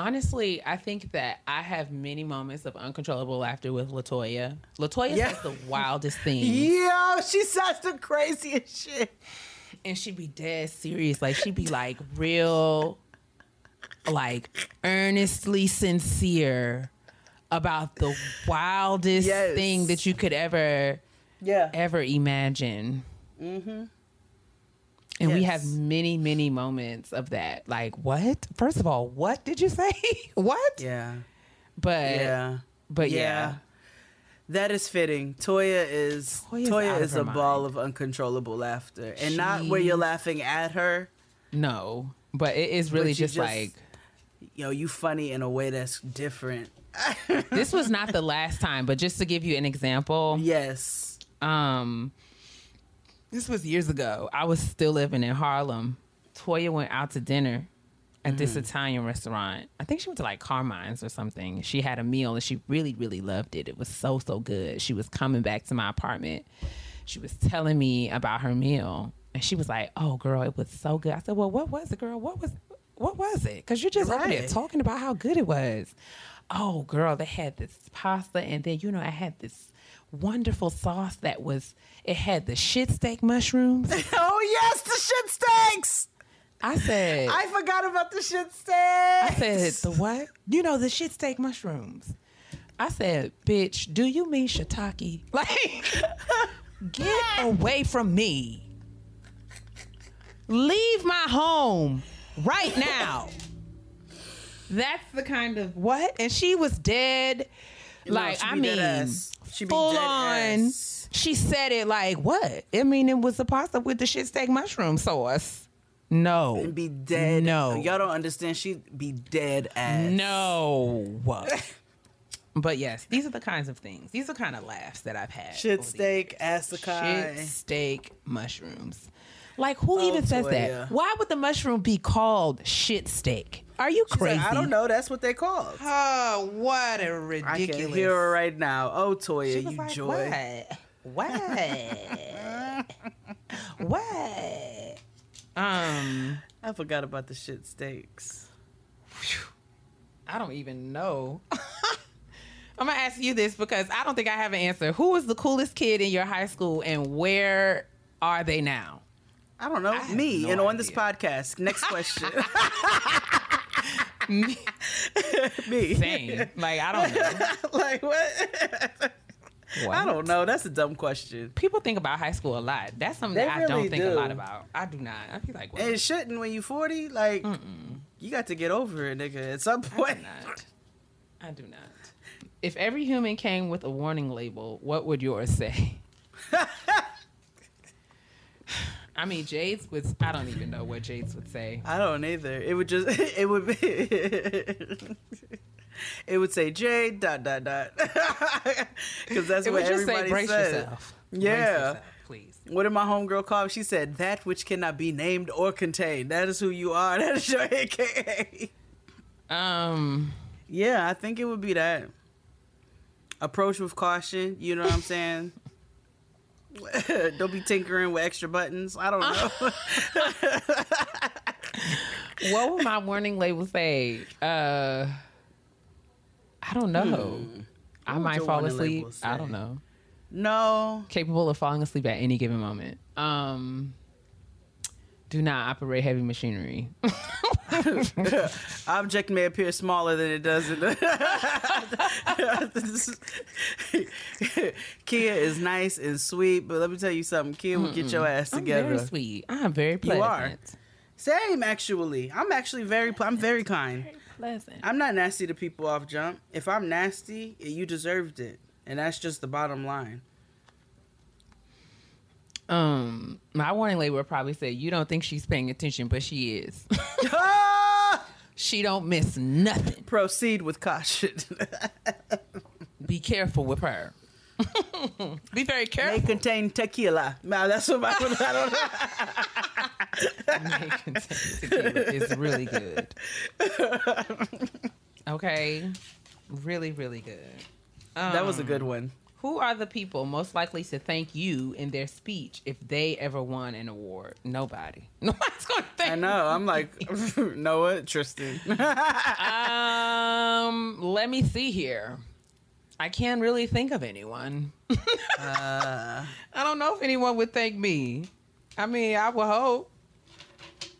Honestly, I think that I have many moments of uncontrollable laughter with Latoya. Latoya Yeah. says the wildest things, Yo, she says the craziest shit. and she'd be dead serious. Like she'd be like real, like earnestly sincere about the wildest Yes. thing that you could ever Yeah. ever imagine. Mm-hmm. And we have many, many moments of that. Like, what? First of all, what did you say? what? Yeah. But Yeah. but yeah. That is fitting. Toya is Toya's Toya is a ball of uncontrollable laughter, and not where you're laughing at her. No, but it is really just, just- like know, you funny in a way that's different. this was not the last time, but just to give you an example, Yes. um, this was years ago. I was still living in Harlem. Toya went out to dinner at this mm. Italian restaurant. I think she went to like Carmine's or something. She had a meal and she really, really loved it. It was so, so good. She was coming back to my apartment. She was telling me about her meal. And she was like, Oh girl, it was so good. I said, Well, what was it, girl? What was what was it? Because you're just Right. talking about how good it was. Oh girl, they had this pasta and then you know I had this wonderful sauce that was it had the shit steak mushrooms. Oh yes, the shit steaks. I said I forgot about the shit steaks. I said, the what? You know, the shit steak mushrooms. I said, bitch, do you mean shiitake? Like, get away from me. Leave my home right now. That's the kind of what? And she was dead. Like, I mean. She be full on. ass. She said it like, what? I mean, it was a pasta with the shit steak mushroom sauce. No. and be dead. No. y'all don't understand. She'd be dead ass. No. but yes, these are the kinds of things. These are kind of laughs that I've had. Shit steak, asakai. Shit steak mushrooms. Like who Oh, even says that? Why would the mushroom be called shit steak? Are you She's like, crazy? I don't know. That's what they called. Oh, what a ridiculous. I can hear her right now. Oh, Toya, you like, joy. What? What? what? Um, I forgot about the shit steaks. I don't even know. I'm gonna ask you this because I don't think I have an answer. Who was the coolest kid in your high school, and where are they now? I don't know. have Me no and on this podcast. Next question. Me. me. Same. Like I don't know. like what? What? I don't know. That's a dumb question. People think about high school a lot. That's something They that I really don't think a lot about. I do not. I be like, what? And it shouldn't when you 40. Like, you got to get over it, nigga. At some I point. do not. I do not. If every human came with a warning label, what would yours say? I mean, Jade's was. I don't even know what Jade's would say. I don't either. It would just. It would be. it would say Jade dot dot dot. Because that's It what would just say, everybody "Brace says. yourself." Brace Yeah. yourself. please. What did my homegirl call? me? She said, "That which cannot be named or contained. That is who you are. That is your AKA." Um, Yeah, I think it would be that. Approach with caution. You know what I'm saying? don't be tinkering with extra buttons. I don't know. what would my warning label say? Uh, I don't know. I might fall asleep. I don't know. no. Capable of falling asleep at any given moment. Um, do not operate heavy machinery. Object may appear smaller than it does in the. Kia is nice and sweet, but let me tell you something. Kia will get your ass together. I'm together. very sweet. I'm very pleasant. You are. Same, actually. I'm actually very. pl- I'm very kind. Pleasant. I'm not nasty to people off jump. If I'm nasty, you deserved it, and that's just the bottom line. Um, my warning label would probably say, "You don't think she's paying attention, but she is. she don't miss nothing. Proceed with caution. Be careful with her. Be very careful. May contain tequila. Now that's what my. I don't know. May contain tequila. It's really good. Okay, really, really good. That was a Um, good one. Who are the people most likely to thank you in their speech if they ever won an award? Nobody. Nobody's going to thank I know. I'm like, Noah, Tristan. Um, let me see here. I can't really think of anyone. Uh. I don't know if anyone would thank me. I mean, I would hope,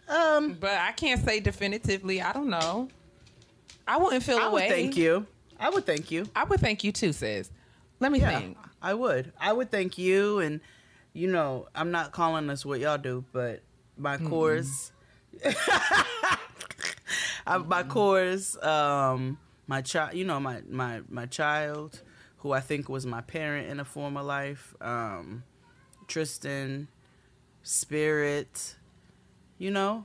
um, but I can't say definitively. I don't know. I wouldn't feel I would thank you. I would thank you. I would thank you too, sis. Let me Yeah, think. I would. I would thank you, and you know, I'm not calling this what y'all do, but my course, I, my course, um, my child, you know, my my my child, who I think was my parent in a former life, um, Tristan, Spirit, you know,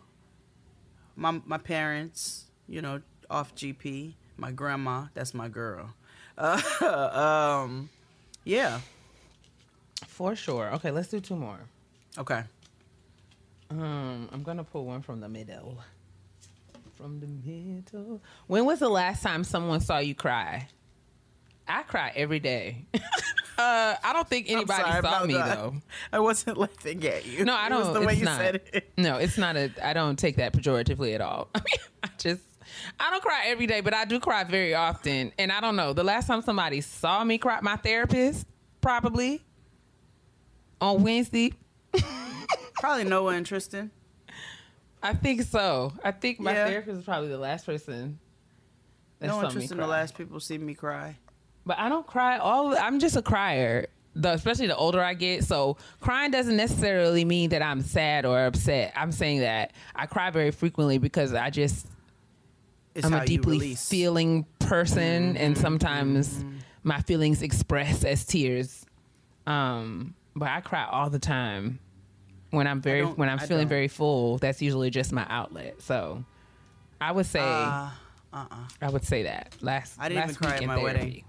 my my parents, you know, off GP, my grandma, that's my girl. Uh, um, yeah. For sure. Okay, let's do two more. Okay. Um, I'm gonna pull one from the middle. From the middle. When was the last time someone saw you cry? I cry every day. uh, I don't think anybody sorry saw me that. though. I wasn't laughing at you. No, I don't. was the way you not. said it. No, it's not a. I don't take that pejoratively at all. I mean, I just. I don't cry every day, but I do cry very often. And I don't know. The last time somebody saw me cry, my therapist probably on Wednesday. Probably Noah and Tristan. I think so. I think my Yeah. therapist is probably the last person. that saw and Tristan, the last people see me cry. But I don't cry all. I'm just a crier. The, especially the older I get. So crying doesn't necessarily mean that I'm sad or upset. I'm saying that I cry very frequently because I just I'm a deeply. Mm-hmm. feeling person, and sometimes my feelings express as tears. Um, but I cry all the time when I'm very when I'm I feeling don't. very full. That's usually just my outlet. So I would say Uh, uh-uh. I would say that last. I didn't even cry at my wedding.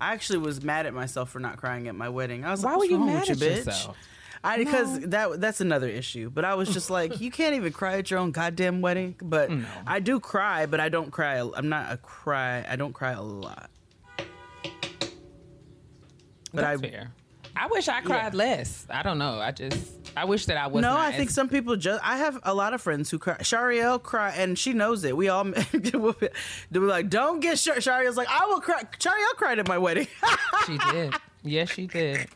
I actually was mad at myself for not crying at my wedding. I was Why like, were you mad you, at bitch? yourself? I because that that's another issue. But I was just like, you can't even cry at your own goddamn wedding. But I do cry, but I don't cry. I'm not a cry. I don't cry a lot. But That's I fair. I wish I cried less. I don't know. I just I wish that I was. no, I think as- some people just. I have a lot of friends who cry. Shariel cry, and she knows it. We all they were like, "Don't get Shar-. Shariel's like, I will cry." Shariel cried at my wedding. she did. Yes, she did.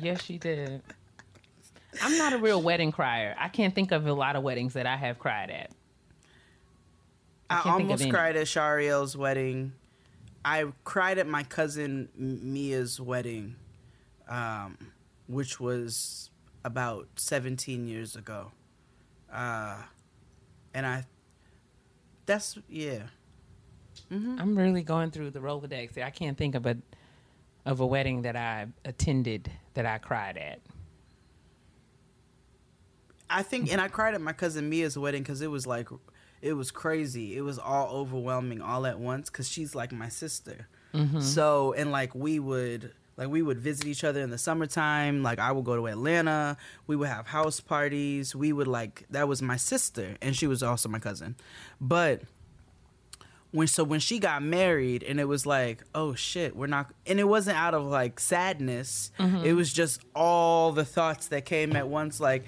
Yes, she did. I'm not a real wedding crier. I can't think of a lot of weddings that I have cried at. I, of almost cried at Shariel's wedding. I cried at my cousin Mia's wedding, um, which was about 17 years ago. Uh, and I, that's, yeah. I'm really going through the Rolodex. I can't think of a of a wedding that I attended that I cried at. I think, and I cried at my cousin Mia's wedding because it was like, it was crazy. It was all overwhelming all at once because she's like my sister. Mm-hmm. So, and like we would Like we would visit each other in the summertime. Like I would go to Atlanta. We would have house parties. We would like that was my sister and she was also my cousin. But when so when she got married and it was like oh shit we're not and it wasn't out of like sadness. Mm-hmm. It was just all the thoughts that came at once like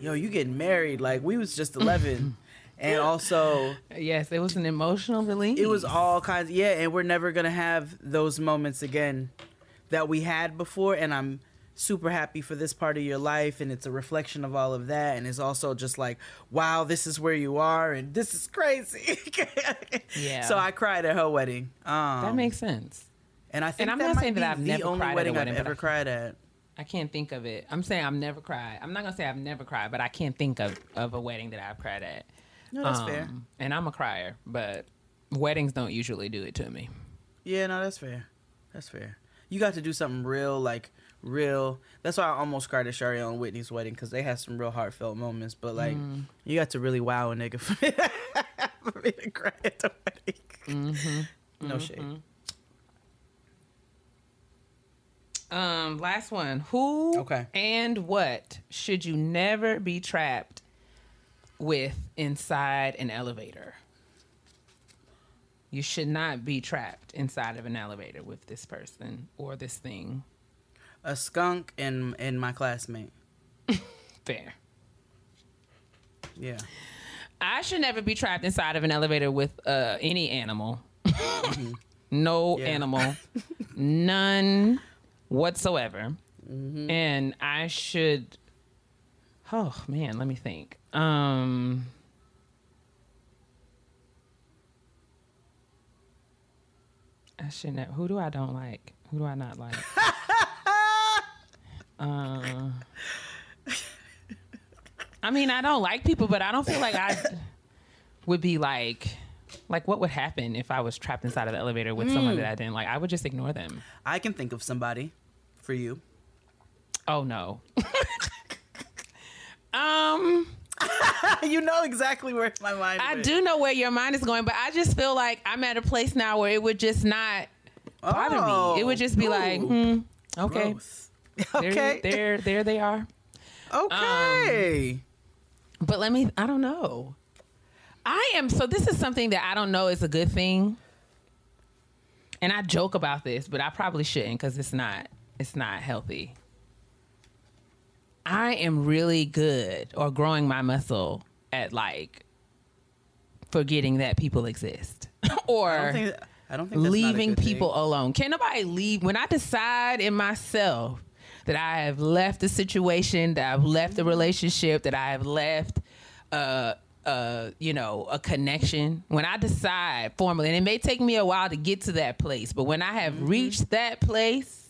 yo you getting married? Like we was just 11 and also Yes, it was an emotional release. it was all kinds yeah and we're never gonna have those moments again that we had before and i'm super happy for this part of your life and it's a reflection of all of that and it's also just like wow this is where you are and this is crazy Yeah. so i cried at her wedding um that makes sense. and i think I'm that not saying that I've the never only cried at a wedding, wedding, i've ever cried at I can't think of it. I'm saying I've never cried. I'm not gonna say I've never cried, but I can't think of, of a wedding that I've cried at. no that's fair Um, And I'm a crier, but weddings don't usually do it to me. Yeah, no, that's fair. That's fair. You got to do something real, like real. That's why I almost cried at Shari on Whitney's wedding because they had some real heartfelt moments. But like, Mm. you got to really wow a nigga for me, for me to cry at the wedding. Mm-hmm. No shade. Um, last one. Who Okay. and what should you never be trapped with inside an elevator? You should not be trapped inside of an elevator with this person or this thing. A skunk and and my classmate. Fair. Yeah. I should never be trapped inside of an elevator with uh, any animal. no Yeah. animal. None whatsoever. And I should Oh man, let me think. Um I shouldn't have, who do I don't like? Who do I not like? Uh, I mean, I don't like people, but I don't feel like I would be like, like what would happen if I was trapped inside of the elevator with someone that I didn't like? I would just ignore them. I can think of somebody for you. Oh no. um, you know exactly where my mind. Is. I do know where your mind is going, but I just feel like I'm at a place now where it would just not bother me. It would just be like, Ooh. hmm, okay, Growth. there, okay. there, there they are. Okay. Um, but let me, I don't know. I am, so this is something that I don't know is a good thing. And I joke about this, but I probably shouldn't because it's not, it's not healthy. I am really good or growing my muscle at like forgetting that people exist or I don't think. I don't think that's not a leaving good thing. people alone. Can't nobody leave when I decide in myself that I have left the situation, that I've left the relationship, that I have left uh uh you know, a connection. When I decide formally, and it may take me a while to get to that place, but when I have Mm-hmm. reached that place,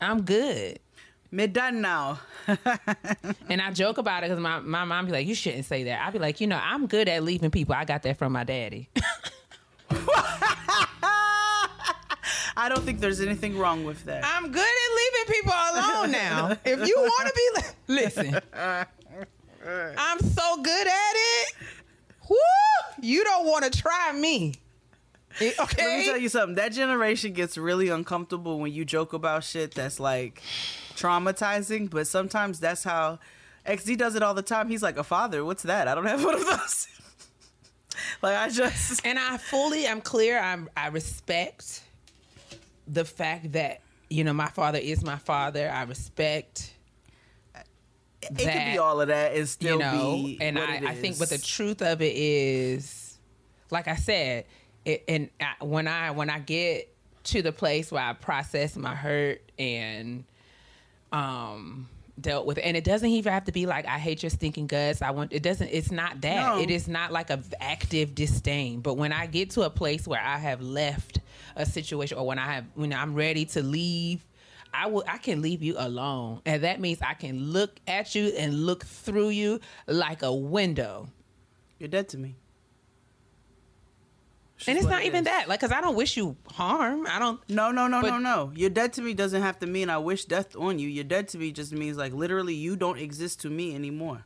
I'm good. Me done now. And I joke about it because my, my mom be like, you shouldn't say that. I be like, you know, I'm good at leaving people. I got that from my daddy. I don't think there's anything wrong with that. I'm good at leaving people alone now. if you want to be, li- listen, I'm so good at it. Woo! You don't want to try me. Okay, Let me tell you something. That generation gets really uncomfortable when you joke about shit that's like traumatizing, but sometimes that's how XD does it all the time. He's like, a father, what's that? I don't have one of those. like, I just. And I fully I'm clear. I'm. I respect the fact that you know my father is my father. I respect. It could be all of that and still you know, be. and I, I think, but the truth of it is, like I said, it, and I, when I when I get to the place where I process my hurt and um dealt with it, and it doesn't even have to be like I hate your stinking guts. I want it doesn't. It's not that. No. It is not like a active disdain. But when I get to a place where I have left a situation, or when I have when I'm ready to leave. I will. I can leave you alone, and that means I can look at you and look through you like a window. You're dead to me. and it's not it even is. that, like, cause I don't wish you harm. I don't. No, no, no, But- no, no. You're dead to me doesn't have to mean I wish death on you. You're dead to me just means like literally you don't exist to me anymore.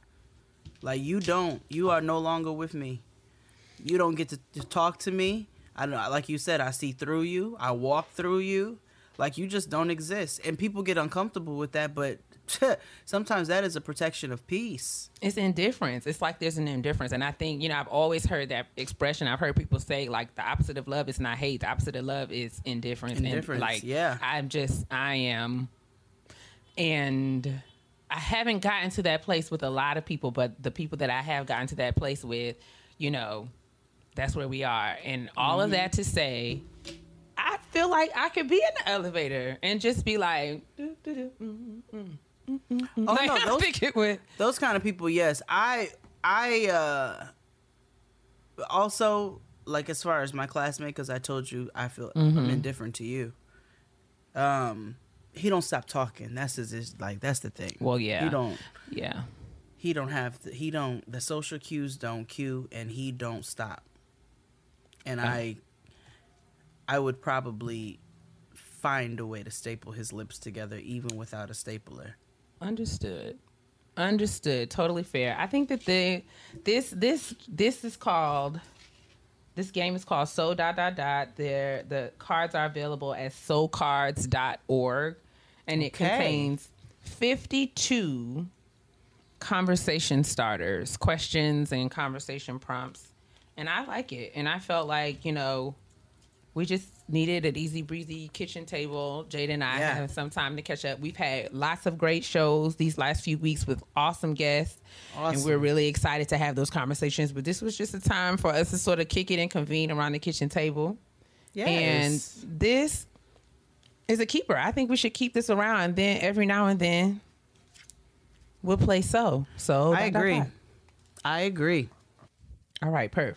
Like you don't. You are no longer with me. You don't get to, to talk to me. I don't know, like you said, I see through you. I walk through you. Like you just don't exist, and people get uncomfortable with that. But sometimes that is a protection of peace. It's indifference. It's like there's an indifference. And I think, you know, I've always heard that expression. I've heard people say, like, the opposite of love is not hate. The opposite of love is indifference. Indifference, And, like, yeah. I'm just, I am. And I haven't gotten to that place with a lot of people, but the people that I have gotten to that place with, you know, that's where we are. And all Mm-hmm. of that to say, I feel like I could be in the elevator and just be like, doo, doo, doo, mm, mm, mm, mm. Oh, like, no, those- it would. those kind of people yes i i uh also like as far as my classmate because i told you i feel i'm Mm-hmm. indifferent to you um he don't stop talking that's his is like that's the thing Well, yeah. he don't Yeah. he don't have the, he don't the social cues don't cue and he don't stop and uh-huh. i i would probably find a way to staple his lips together even without a stapler Understood. Understood. Totally fair. I think that the this this this is called this game is called so dot dot dot. There the cards are available at socards.org and it Okay. contains 52 conversation starters, questions and conversation prompts. And I like it. And I felt like, you know, we just needed an easy breezy kitchen table. Jade and I Yeah. having some time to catch up. We've had lots of great shows these last few weeks with awesome guests. And we're really excited to have those conversations. But this was just a time for us to sort of kick it and convene around the kitchen table. Yes. And this is a keeper. I think we should keep this around. And then every now and then we'll play so. So i agree i agree All right, perf.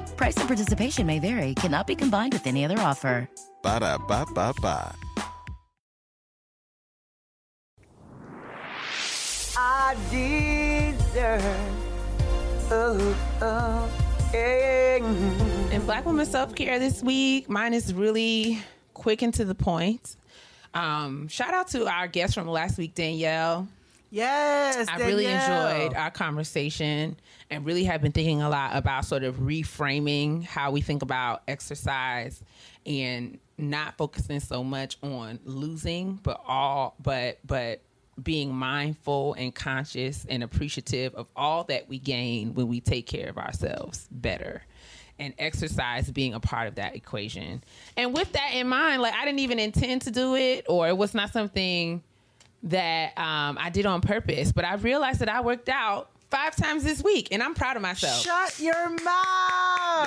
Price and participation may vary, cannot be combined with any other offer. Ba da ba ba ba. I deserve. Oh, oh, yeah. In Black Woman Self Care this week, mine is really quick and to the point. Um, shout out to our guest from last week, Danielle. Yes, I really enjoyed our conversation and really have been thinking a lot about sort of reframing how we think about exercise and not focusing so much on losing, but all but but being mindful and conscious and appreciative of all that we gain when we take care of ourselves better. And exercise being a part of that equation. And with that in mind, like I didn't even intend to do it, or it was not something that um, I did on purpose, but I realized that I worked out five times this week, and I'm proud of myself. Shut your mouth.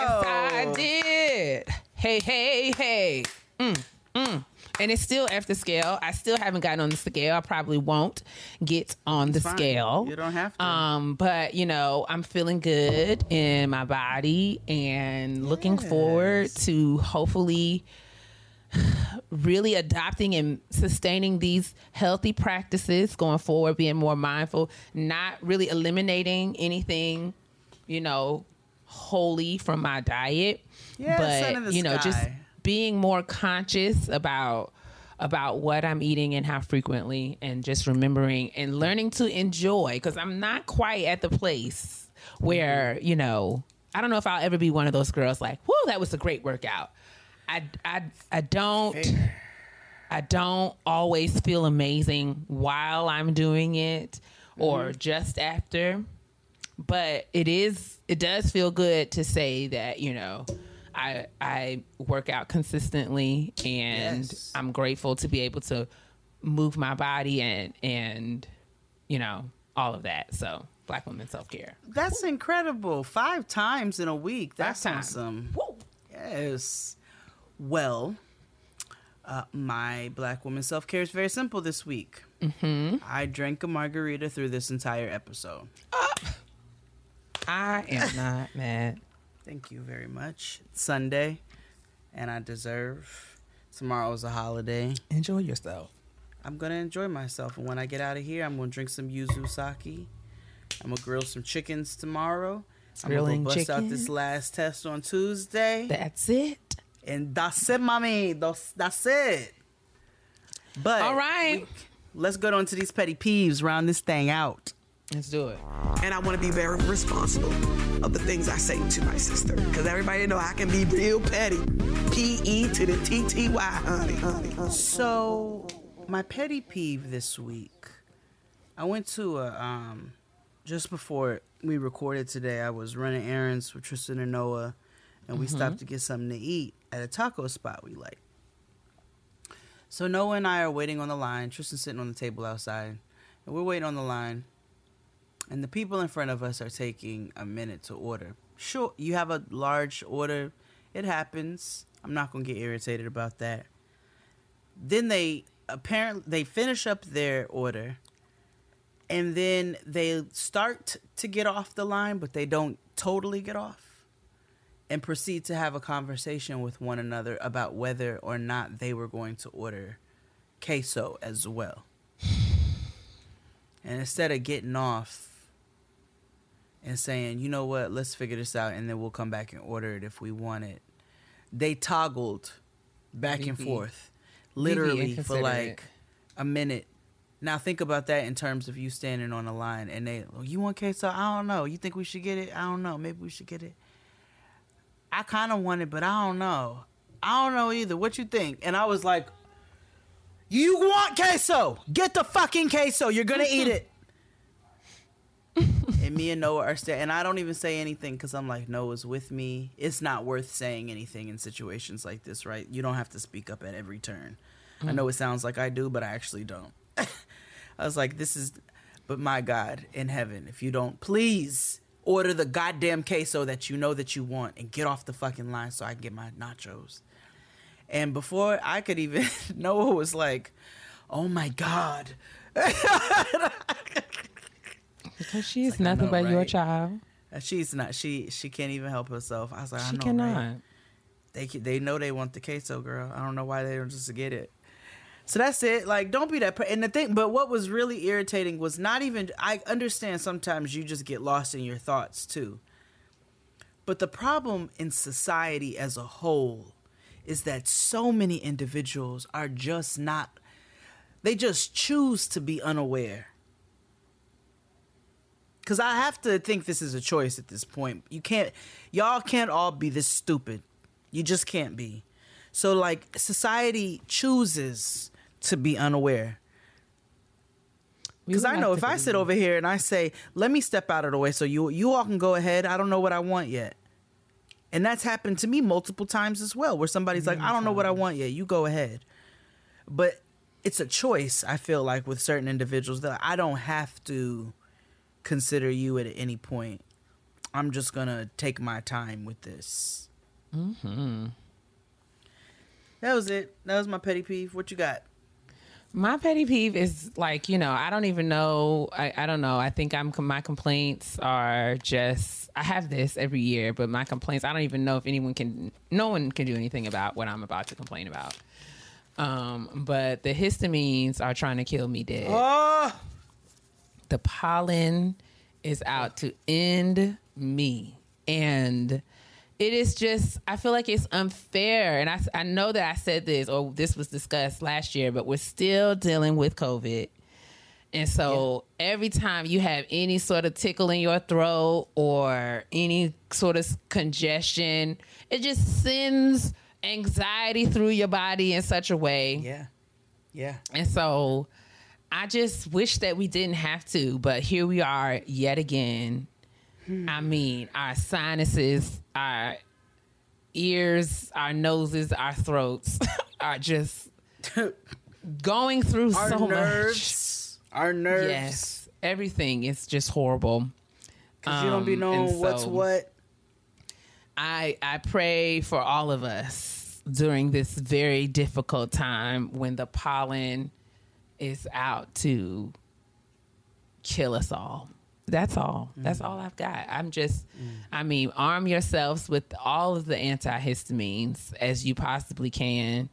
Yes, I did. Hey, hey, hey. Mm, mm. And it's still after scale. I still haven't gotten on the scale. I probably won't get on the fine. scale. You don't have to. Um, but you know, I'm feeling good in my body and looking forward to hopefully really adopting and sustaining these healthy practices going forward, being more mindful, not really eliminating anything, you know, wholly from my diet. Yeah, but you know, just being more conscious about about what I'm eating and how frequently and just remembering and learning to enjoy because I'm not quite at the place where, you know, I don't know if I'll ever be one of those girls like, whoa, that was a great workout. I, I, I don't I don't always feel amazing while I'm doing it or mm-hmm. just after. But it is it does feel good to say that, you know, I I work out consistently and Yes. I'm grateful to be able to move my body and and you know, all of that. So black women self care. That's incredible. Five times in a week. That's awesome. Woo! Yes. Well, uh, my black woman self care is very simple this week. Mm-hmm. I drank a margarita through this entire episode. I am not mad. Thank you very much. It's Sunday, and I deserve Tomorrow's a holiday. Enjoy yourself. I'm gonna enjoy myself, and when I get out of here, I'm gonna drink some yuzu sake. I'm gonna grill some chickens tomorrow. I'm Grilling gonna go bust out this last test on Tuesday, That's it. And that's it, mommy. That's, that's it. But All right. we- let's get on to these petty peeves. Round this thing out. Let's do it. and I want to be very responsible of the things I say to my sister. Because everybody know I can be real petty. P E to the T T Y, honey, honey, honey. So, my petty peeve this week. I went to a um just before we recorded today. I was running errands with Tristan and Noah, and we stopped to get something to eat at a taco spot we like. So Noah and I are waiting on the line. Tristan's sitting on the table outside, and we're waiting on the line. And the people in front of us are taking a minute to order. Sure, you have a large order. It happens. I'm not gonna get irritated about that then they apparently they finish up their order and then they start to get off the line but they don't totally get off and proceed to have a conversation with one another about whether or not they were going to order queso as well and instead of getting off and saying you know what let's figure this out and then we'll come back and order it if we want it they toggled back and forth literally for like a minute. Now think about that in terms of you standing on the line and they, oh, you want queso? I don't know. You think we should get it? I don't know. Maybe we should get it. I kind of want it, but I don't know. I don't know either. What you think? And I was like, you want queso? Get the fucking queso. You're gonna eat it. and me and Noah are staying. And I don't even say anything because I'm like, Noah's with me. It's not worth saying anything in situations like this, right? You don't have to speak up at every turn. I know mm. it sounds like I do, but I actually don't. I was like, this is, but my God in heaven, if you don't, please order the goddamn queso that you know that you want and get off the fucking line so I can get my nachos. And before I could even, Noah was like, oh my God. Because she's like, nothing know, but your child. Uh, She's not. She she can't even help herself. I was like, I She know, cannot. right? They they know they want the queso, girl. I don't know why they don't just get it. So that's it. Like, don't be that. Per- and the thing, but what was really irritating was not even. I understand sometimes you just get lost in your thoughts too. But the problem in society as a whole is that so many individuals are just not. They just choose to be unaware. Cause I have to think this is a choice at this point. You can't, y'all can't all be this stupid. You just can't be. So like society chooses to be unaware. Because I know to if I sit over here and I say, "Let me step out of the way," so you you all can go ahead. I don't know what I want yet, and that's happened to me multiple times as well, where somebody's like, "I don't know what I want yet. You go ahead," but it's a choice. I feel like with certain individuals that I don't have to consider you at any point. I'm just gonna take my time with this. Mm-hmm. That was it. That was my petty peeve. What you got? My petty peeve is like, you know, I don't even know. I, I don't know. I think I'm my complaints are just I have this every year, but my complaints I don't even know if anyone can no one can do anything about what I'm about to complain about. Um, but the histamines are trying to kill me dead. Oh, the pollen is out to end me and it is just i feel like it's unfair. And I, I know that i said this or this was discussed last year but we're still dealing with covid. And so every time you have any sort of tickle in your throat or any sort of congestion it just sends anxiety through your body in such a way. Yeah, yeah. and so I just wish that we didn't have to, but here we are yet again. I mean, our sinuses, our ears, our noses, our throats are just going through Our so much. nerves, our nerves. Yes, everything is just horrible. Cause you don't be Um, knowing what's so- what. I I pray for all of us during this very difficult time when the pollen is out to kill us all. That's all. That's mm. all I've got. I'm just mm. I mean, arm yourselves with all of the antihistamines as you possibly can.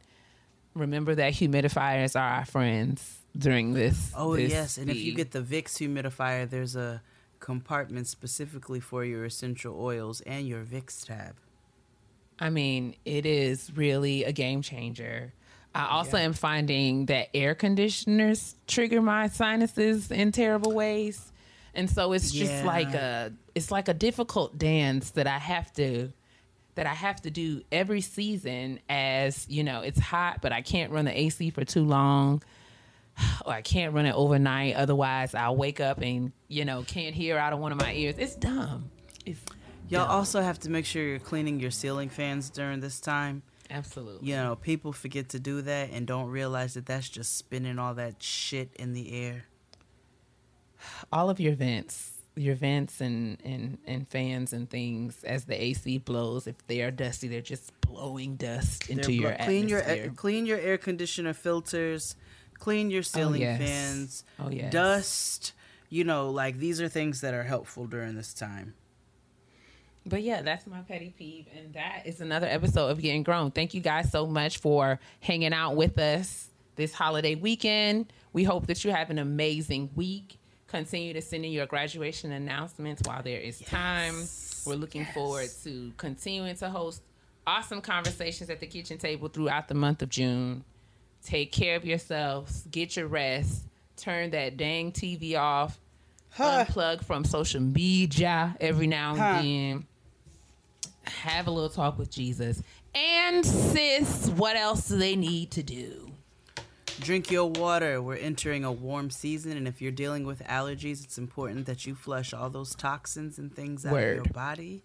remember that humidifiers are our friends during this. Oh this yes, and if you get the Vicks humidifier, there's a compartment specifically for your essential oils and your Vicks tab. I mean, it is really a game changer. I also am finding that air conditioners trigger my sinuses in terrible ways. And so it's just Yeah. like a it's like a difficult dance that I have to that I have to do every season as, you know, it's hot, but I can't run the AC for too long. Or I can't run it overnight. Otherwise I'll wake up and, you know, can't hear out of one of my ears. It's dumb. It's Y'all dumb. also have to make sure you're cleaning your ceiling fans during this time. absolutely. You know, people forget to do that and don't realize that that's just spinning all that shit in the air. All of your vents, your vents and, and, and fans and things as the AC blows, if they are dusty, they're just blowing dust into your clean your air, clean your air conditioner filters, clean your oh, ceiling yes. fans, Oh, yes. dust. You know, like these are things that are helpful during this time. But yeah, that's my petty peeve. And that is another episode of Getting Grown. Thank you guys so much for hanging out with us this holiday weekend. We hope that you have an amazing week. Continue to send in your graduation announcements while there is time. We're looking forward to continuing to host awesome conversations at the kitchen table throughout the month of June. Take care of yourselves, get your rest, turn that dang TV off, unplug from social media every now and Huh. then have a little talk with Jesus. And sis, what else do they need to do? Drink your water. We're entering a warm season, and if you're dealing with allergies, it's important that you flush all those toxins and things out of your Word. body.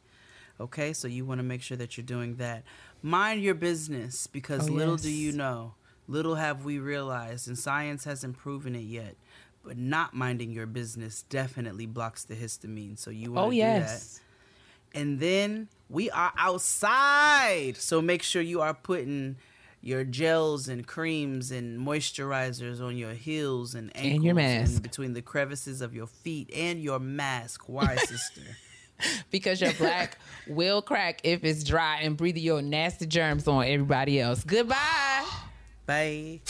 Okay, so you want to make sure that you're doing that. Mind your business because Oh, little do you know, little have we realized, and science hasn't proven it yet, but not minding your business definitely blocks the histamine. So you want to Oh, do yes. that. And then we are outside. So make sure you are putting your gels and creams and moisturizers on your heels and ankles And your mask. between the crevices of your feet and your mask. Why, sister? Because your black will crack if it's dry and breathe your nasty germs on everybody else. Goodbye. Bye.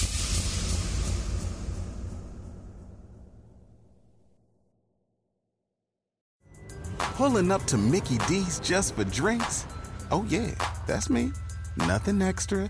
Pulling up to Mickey D's just for drinks? Oh, yeah, that's me. Nothing extra,